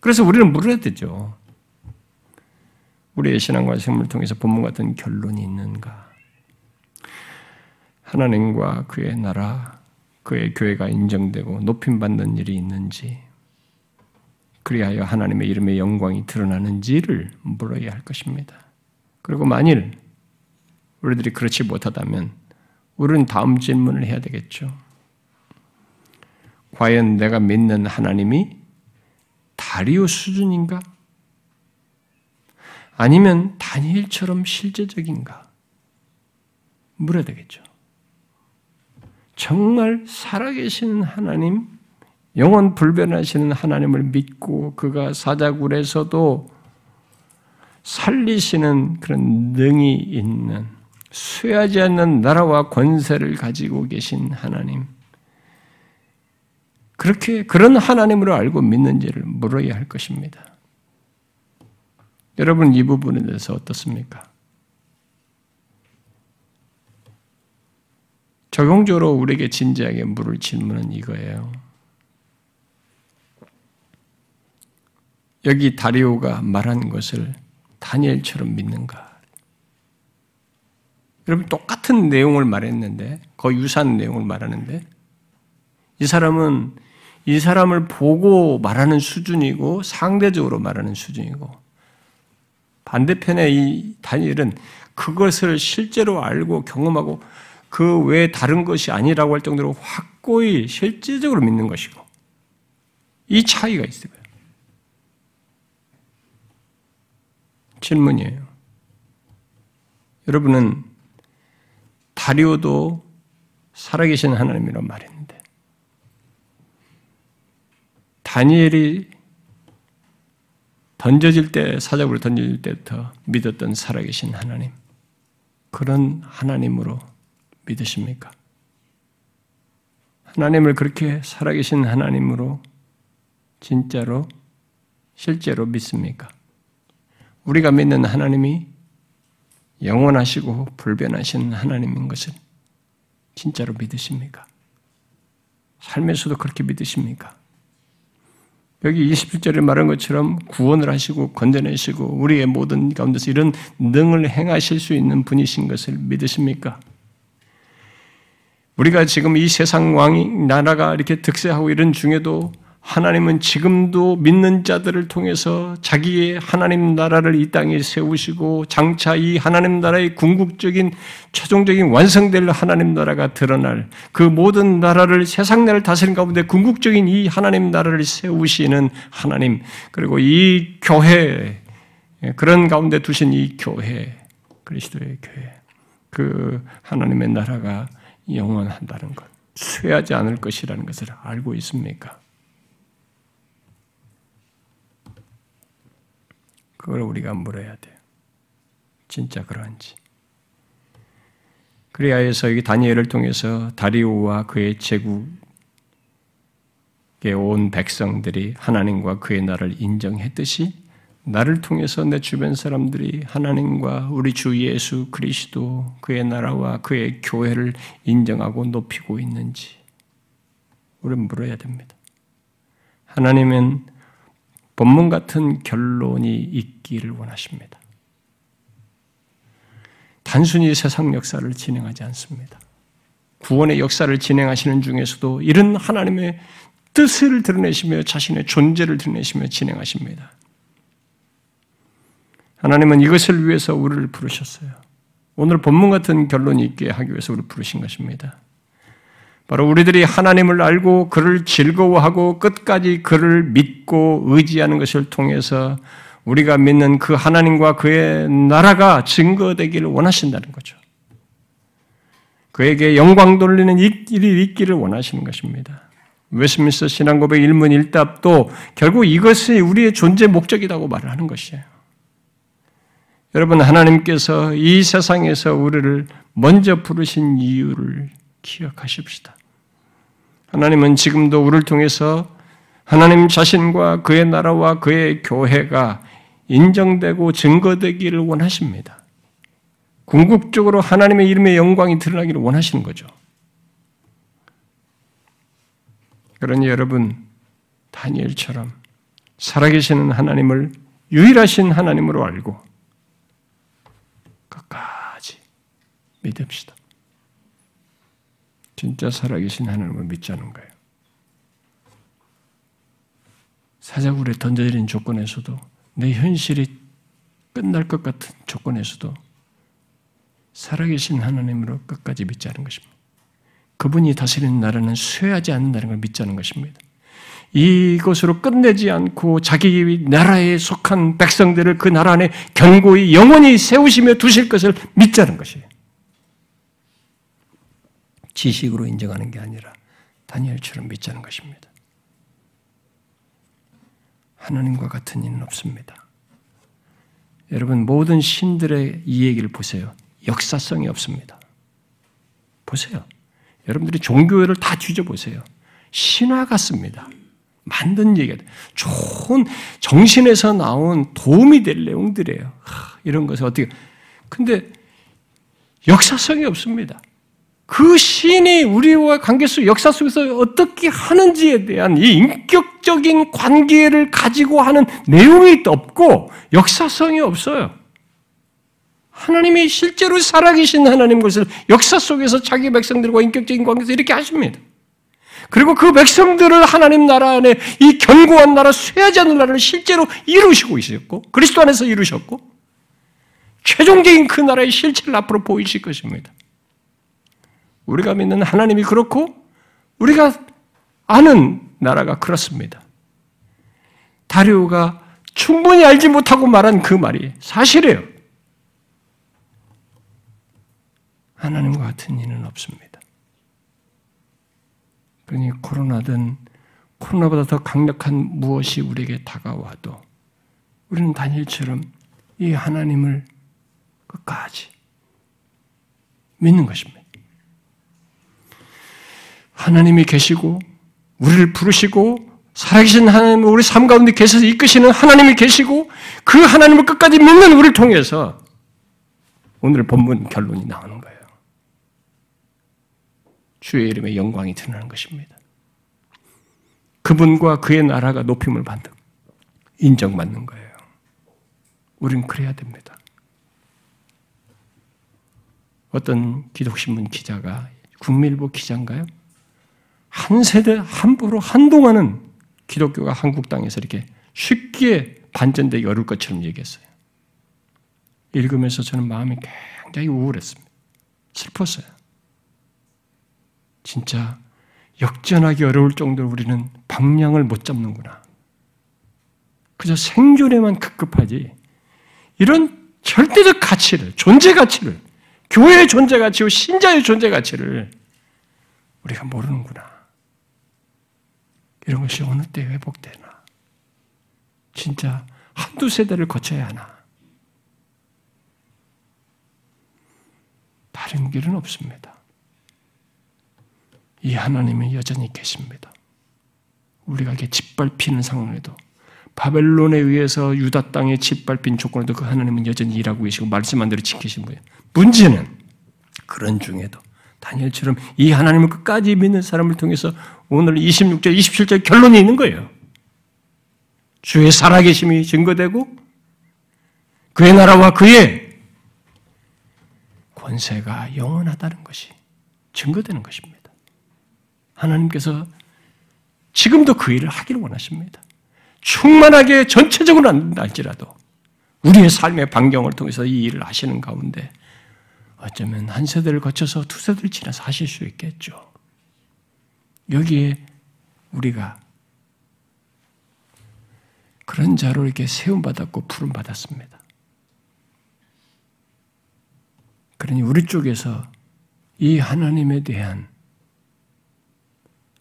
S1: 그래서 우리는 물어야 되죠. 우리의 신앙과 삶을 통해서 본문 같은 결론이 있는가? 하나님과 그의 나라, 그의 교회가 인정되고 높임 받는 일이 있는지, 그리하여 하나님의 이름의 영광이 드러나는지를 물어야 할 것입니다. 그리고 만일 우리들이 그렇지 못하다면 우리는 다음 질문을 해야 되겠죠. 과연 내가 믿는 하나님이 다리오 수준인가? 아니면 다니엘처럼 실제적인가? 물어야 되겠죠. 정말 살아계신 하나님, 영원 불변하시는 하나님을 믿고 그가 사자굴에서도 살리시는 그런 능이 있는 쇠하지 않는 나라와 권세를 가지고 계신 하나님. 그렇게 그런 하나님으로 알고 믿는지를 물어야 할 것입니다. 여러분 이 부분에 대해서 어떻습니까? 적용적으로 우리에게 진지하게 물을 질문은 이거예요. 여기 다리오가 말한 것을 다니엘처럼 믿는가? 여러분 똑같은 내용을 말했는데 거의 유사한 내용을 말하는데 이 사람은 이 사람을 보고 말하는 수준이고 상대적으로 말하는 수준이고 반대편에 이 다니엘은 그것을 실제로 알고 경험하고 그 외에 다른 것이 아니라고 할 정도로 확고히 실제적으로 믿는 것이고 이 차이가 있어요. 질문이에요. 여러분은 다리오도 살아계신 하나님이라고 말했는데 다니엘이 던져질 때 사자굴에 던져질 때부터 믿었던 살아계신 하나님 그런 하나님으로 믿으십니까? 하나님을 그렇게 살아계신 하나님으로 진짜로 실제로 믿습니까? 우리가 믿는 하나님이 영원하시고 불변하신 하나님인 것을 진짜로 믿으십니까? 삶에서도 그렇게 믿으십니까? 여기 27절에 말한 것처럼 구원을 하시고 건져내시고 우리의 모든 가운데서 이런 능을 행하실 수 있는 분이신 것을 믿으십니까? 우리가 지금 이 세상 왕이 나라가 이렇게 득세하고 이런 중에도 하나님은 지금도 믿는 자들을 통해서 자기의 하나님 나라를 이 땅에 세우시고 장차 이 하나님 나라의 궁극적인 최종적인 완성될 하나님 나라가 드러날 그 모든 나라를 세상 나라를 다스린 가운데 궁극적인 이 하나님 나라를 세우시는 하나님 그리고 이 교회 그런 가운데 두신 이 교회 그리스도의 교회 그 하나님의 나라가 영원한다는 것 쇠하지 않을 것이라는 것을 알고 있습니까? 그걸 우리가 물어야 돼요. 진짜 그런지. 그래야 해서 이 다니엘을 통해서 다리오와 그의 제국에 온 백성들이 하나님과 그의 나라를 인정했듯이 나를 통해서 내 주변 사람들이 하나님과 우리 주 예수 그리스도 그의 나라와 그의 교회를 인정하고 높이고 있는지 우리는 물어야 됩니다. 하나님은 본문 같은 결론이 있기를 원하십니다. 단순히 세상 역사를 진행하지 않습니다. 구원의 역사를 진행하시는 중에서도 이런 하나님의 뜻을 드러내시며 자신의 존재를 드러내시며 진행하십니다. 하나님은 이것을 위해서 우리를 부르셨어요. 오늘 본문 같은 결론이 있게 하기 위해서 우리를 부르신 것입니다. 바로 우리들이 하나님을 알고 그를 즐거워하고 끝까지 그를 믿고 의지하는 것을 통해서 우리가 믿는 그 하나님과 그의 나라가 증거되기를 원하신다는 거죠. 그에게 영광 돌리는 일이 있기를 원하시는 것입니다. 웨스민스 신앙고백 일문 일답도 결국 이것이 우리의 존재 목적이라고 말을 하는 것이에요. 여러분 하나님께서 이 세상에서 우리를 먼저 부르신 이유를 기억하십시다. 하나님은 지금도 우리를 통해서 하나님 자신과 그의 나라와 그의 교회가 인정되고 증거되기를 원하십니다. 궁극적으로 하나님의 이름의 영광이 드러나기를 원하시는 거죠. 그러니 여러분, 다니엘처럼 살아계시는 하나님을 유일하신 하나님으로 알고 끝까지 믿읍시다. 진짜 살아계신 하나님을 믿자는 거예요. 사자굴에 던져진 조건에서도 내 현실이 끝날 것 같은 조건에서도 살아계신 하나님으로 끝까지 믿자는 것입니다. 그분이 다스리는 나라는 쇠하지 않는다는 걸 믿자는 것입니다. 이것으로 끝내지 않고 자기 나라에 속한 백성들을 그 나라 안에 견고히 영원히 세우시며 두실 것을 믿자는 것이에요. 지식으로 인정하는 게 아니라 다니엘처럼 믿자는 것입니다. 하나님과 같은 이는 없습니다. 여러분 모든 신들의 이 얘기를 보세요. 역사성이 없습니다. 보세요. 여러분들이 종교를 다 뒤져보세요. 신화 같습니다. 만든 얘기가 좋은 정신에서 나온 도움이 될 내용들이에요. 하, 이런 것을 어떻게 근데 역사성이 없습니다. 그 신이 우리와 관계 속 역사 속에서 어떻게 하는지에 대한 이 인격적인 관계를 가지고 하는 내용이 없고 역사성이 없어요. 하나님이 실제로 살아계신 하나님 것을 역사 속에서 자기 백성들과 인격적인 관계에서 이렇게 하십니다. 그리고 그 백성들을 하나님 나라 안에 이 견고한 나라, 쇠하지 않는 나라를 실제로 이루시고 있었고, 그리스도 안에서 이루셨고, 최종적인 그 나라의 실체를 앞으로 보이실 것입니다. 우리가 믿는 하나님이 그렇고, 우리가 아는 나라가 그렇습니다. 다리오가 충분히 알지 못하고 말한 그 말이 사실이에요. 하나님과 같은 이는 없습니다. 그러니 코로나든 코로나보다 더 강력한 무엇이 우리에게 다가와도 우리는 다니엘처럼 이 하나님을 끝까지 믿는 것입니다. 하나님이 계시고 우리를 부르시고 살아계신 하나님 우리 삶 가운데 계셔서 이끄시는 하나님이 계시고 그 하나님을 끝까지 믿는 우리를 통해서 오늘 본문 결론이 나오는 거예요. 주의 이름의 영광이 드러나는 것입니다. 그분과 그의 나라가 높임을 받는, 인정받는 거예요. 우린 그래야 됩니다. 어떤 기독신문 기자가 국민일보 기자인가요? 한 세대 함부로 한동안은 기독교가 한국 땅에서 이렇게 쉽게 반전되기 어려울 것처럼 얘기했어요. 읽으면서 저는 마음이 굉장히 우울했습니다. 슬펐어요. 진짜 역전하기 어려울 정도로 우리는 방향을 못 잡는구나. 그저 생존에만 급급하지. 이런 절대적 가치를, 존재 가치를, 교회의 존재 가치와 신자의 존재 가치를 우리가 모르는구나. 이런 것이 어느 때 회복되나. 진짜 한두 세대를 거쳐야 하나. 다른 길은 없습니다. 이 하나님은 여전히 계십니다. 우리가 이렇게 짓밟히는 상황에도 바벨론에 의해서 유다 땅에 짓밟힌 조건에도 그 하나님은 여전히 일하고 계시고 말씀한 대로 지키신 거예요. 문제는 그런 중에도 다니엘처럼 이 하나님을 끝까지 믿는 사람을 통해서 오늘 26절, 27절 결론이 있는 거예요. 주의 살아계심이 증거되고 그의 나라와 그의 권세가 영원하다는 것이 증거되는 것입니다. 하나님께서 지금도 그 일을 하기를 원하십니다. 충만하게 전체적으로 안될지라도 우리의 삶의 반경을 통해서 이 일을 하시는 가운데 어쩌면 한 세대를 거쳐서 두 세대를 지나서 하실 수 있겠죠. 여기에 우리가 그런 자로 이렇게 세움받았고 부름받았습니다. 그러니 우리 쪽에서 이 하나님에 대한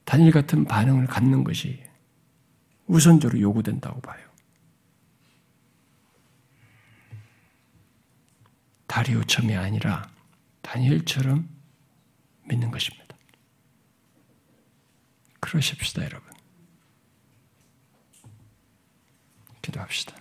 S1: 단일 같은 반응을 갖는 것이 우선적으로 요구된다고 봐요. 다리오첨이 아니라 다니엘처럼 믿는 것입니다. 그러십시다, 여러분.
S2: 기도합시다.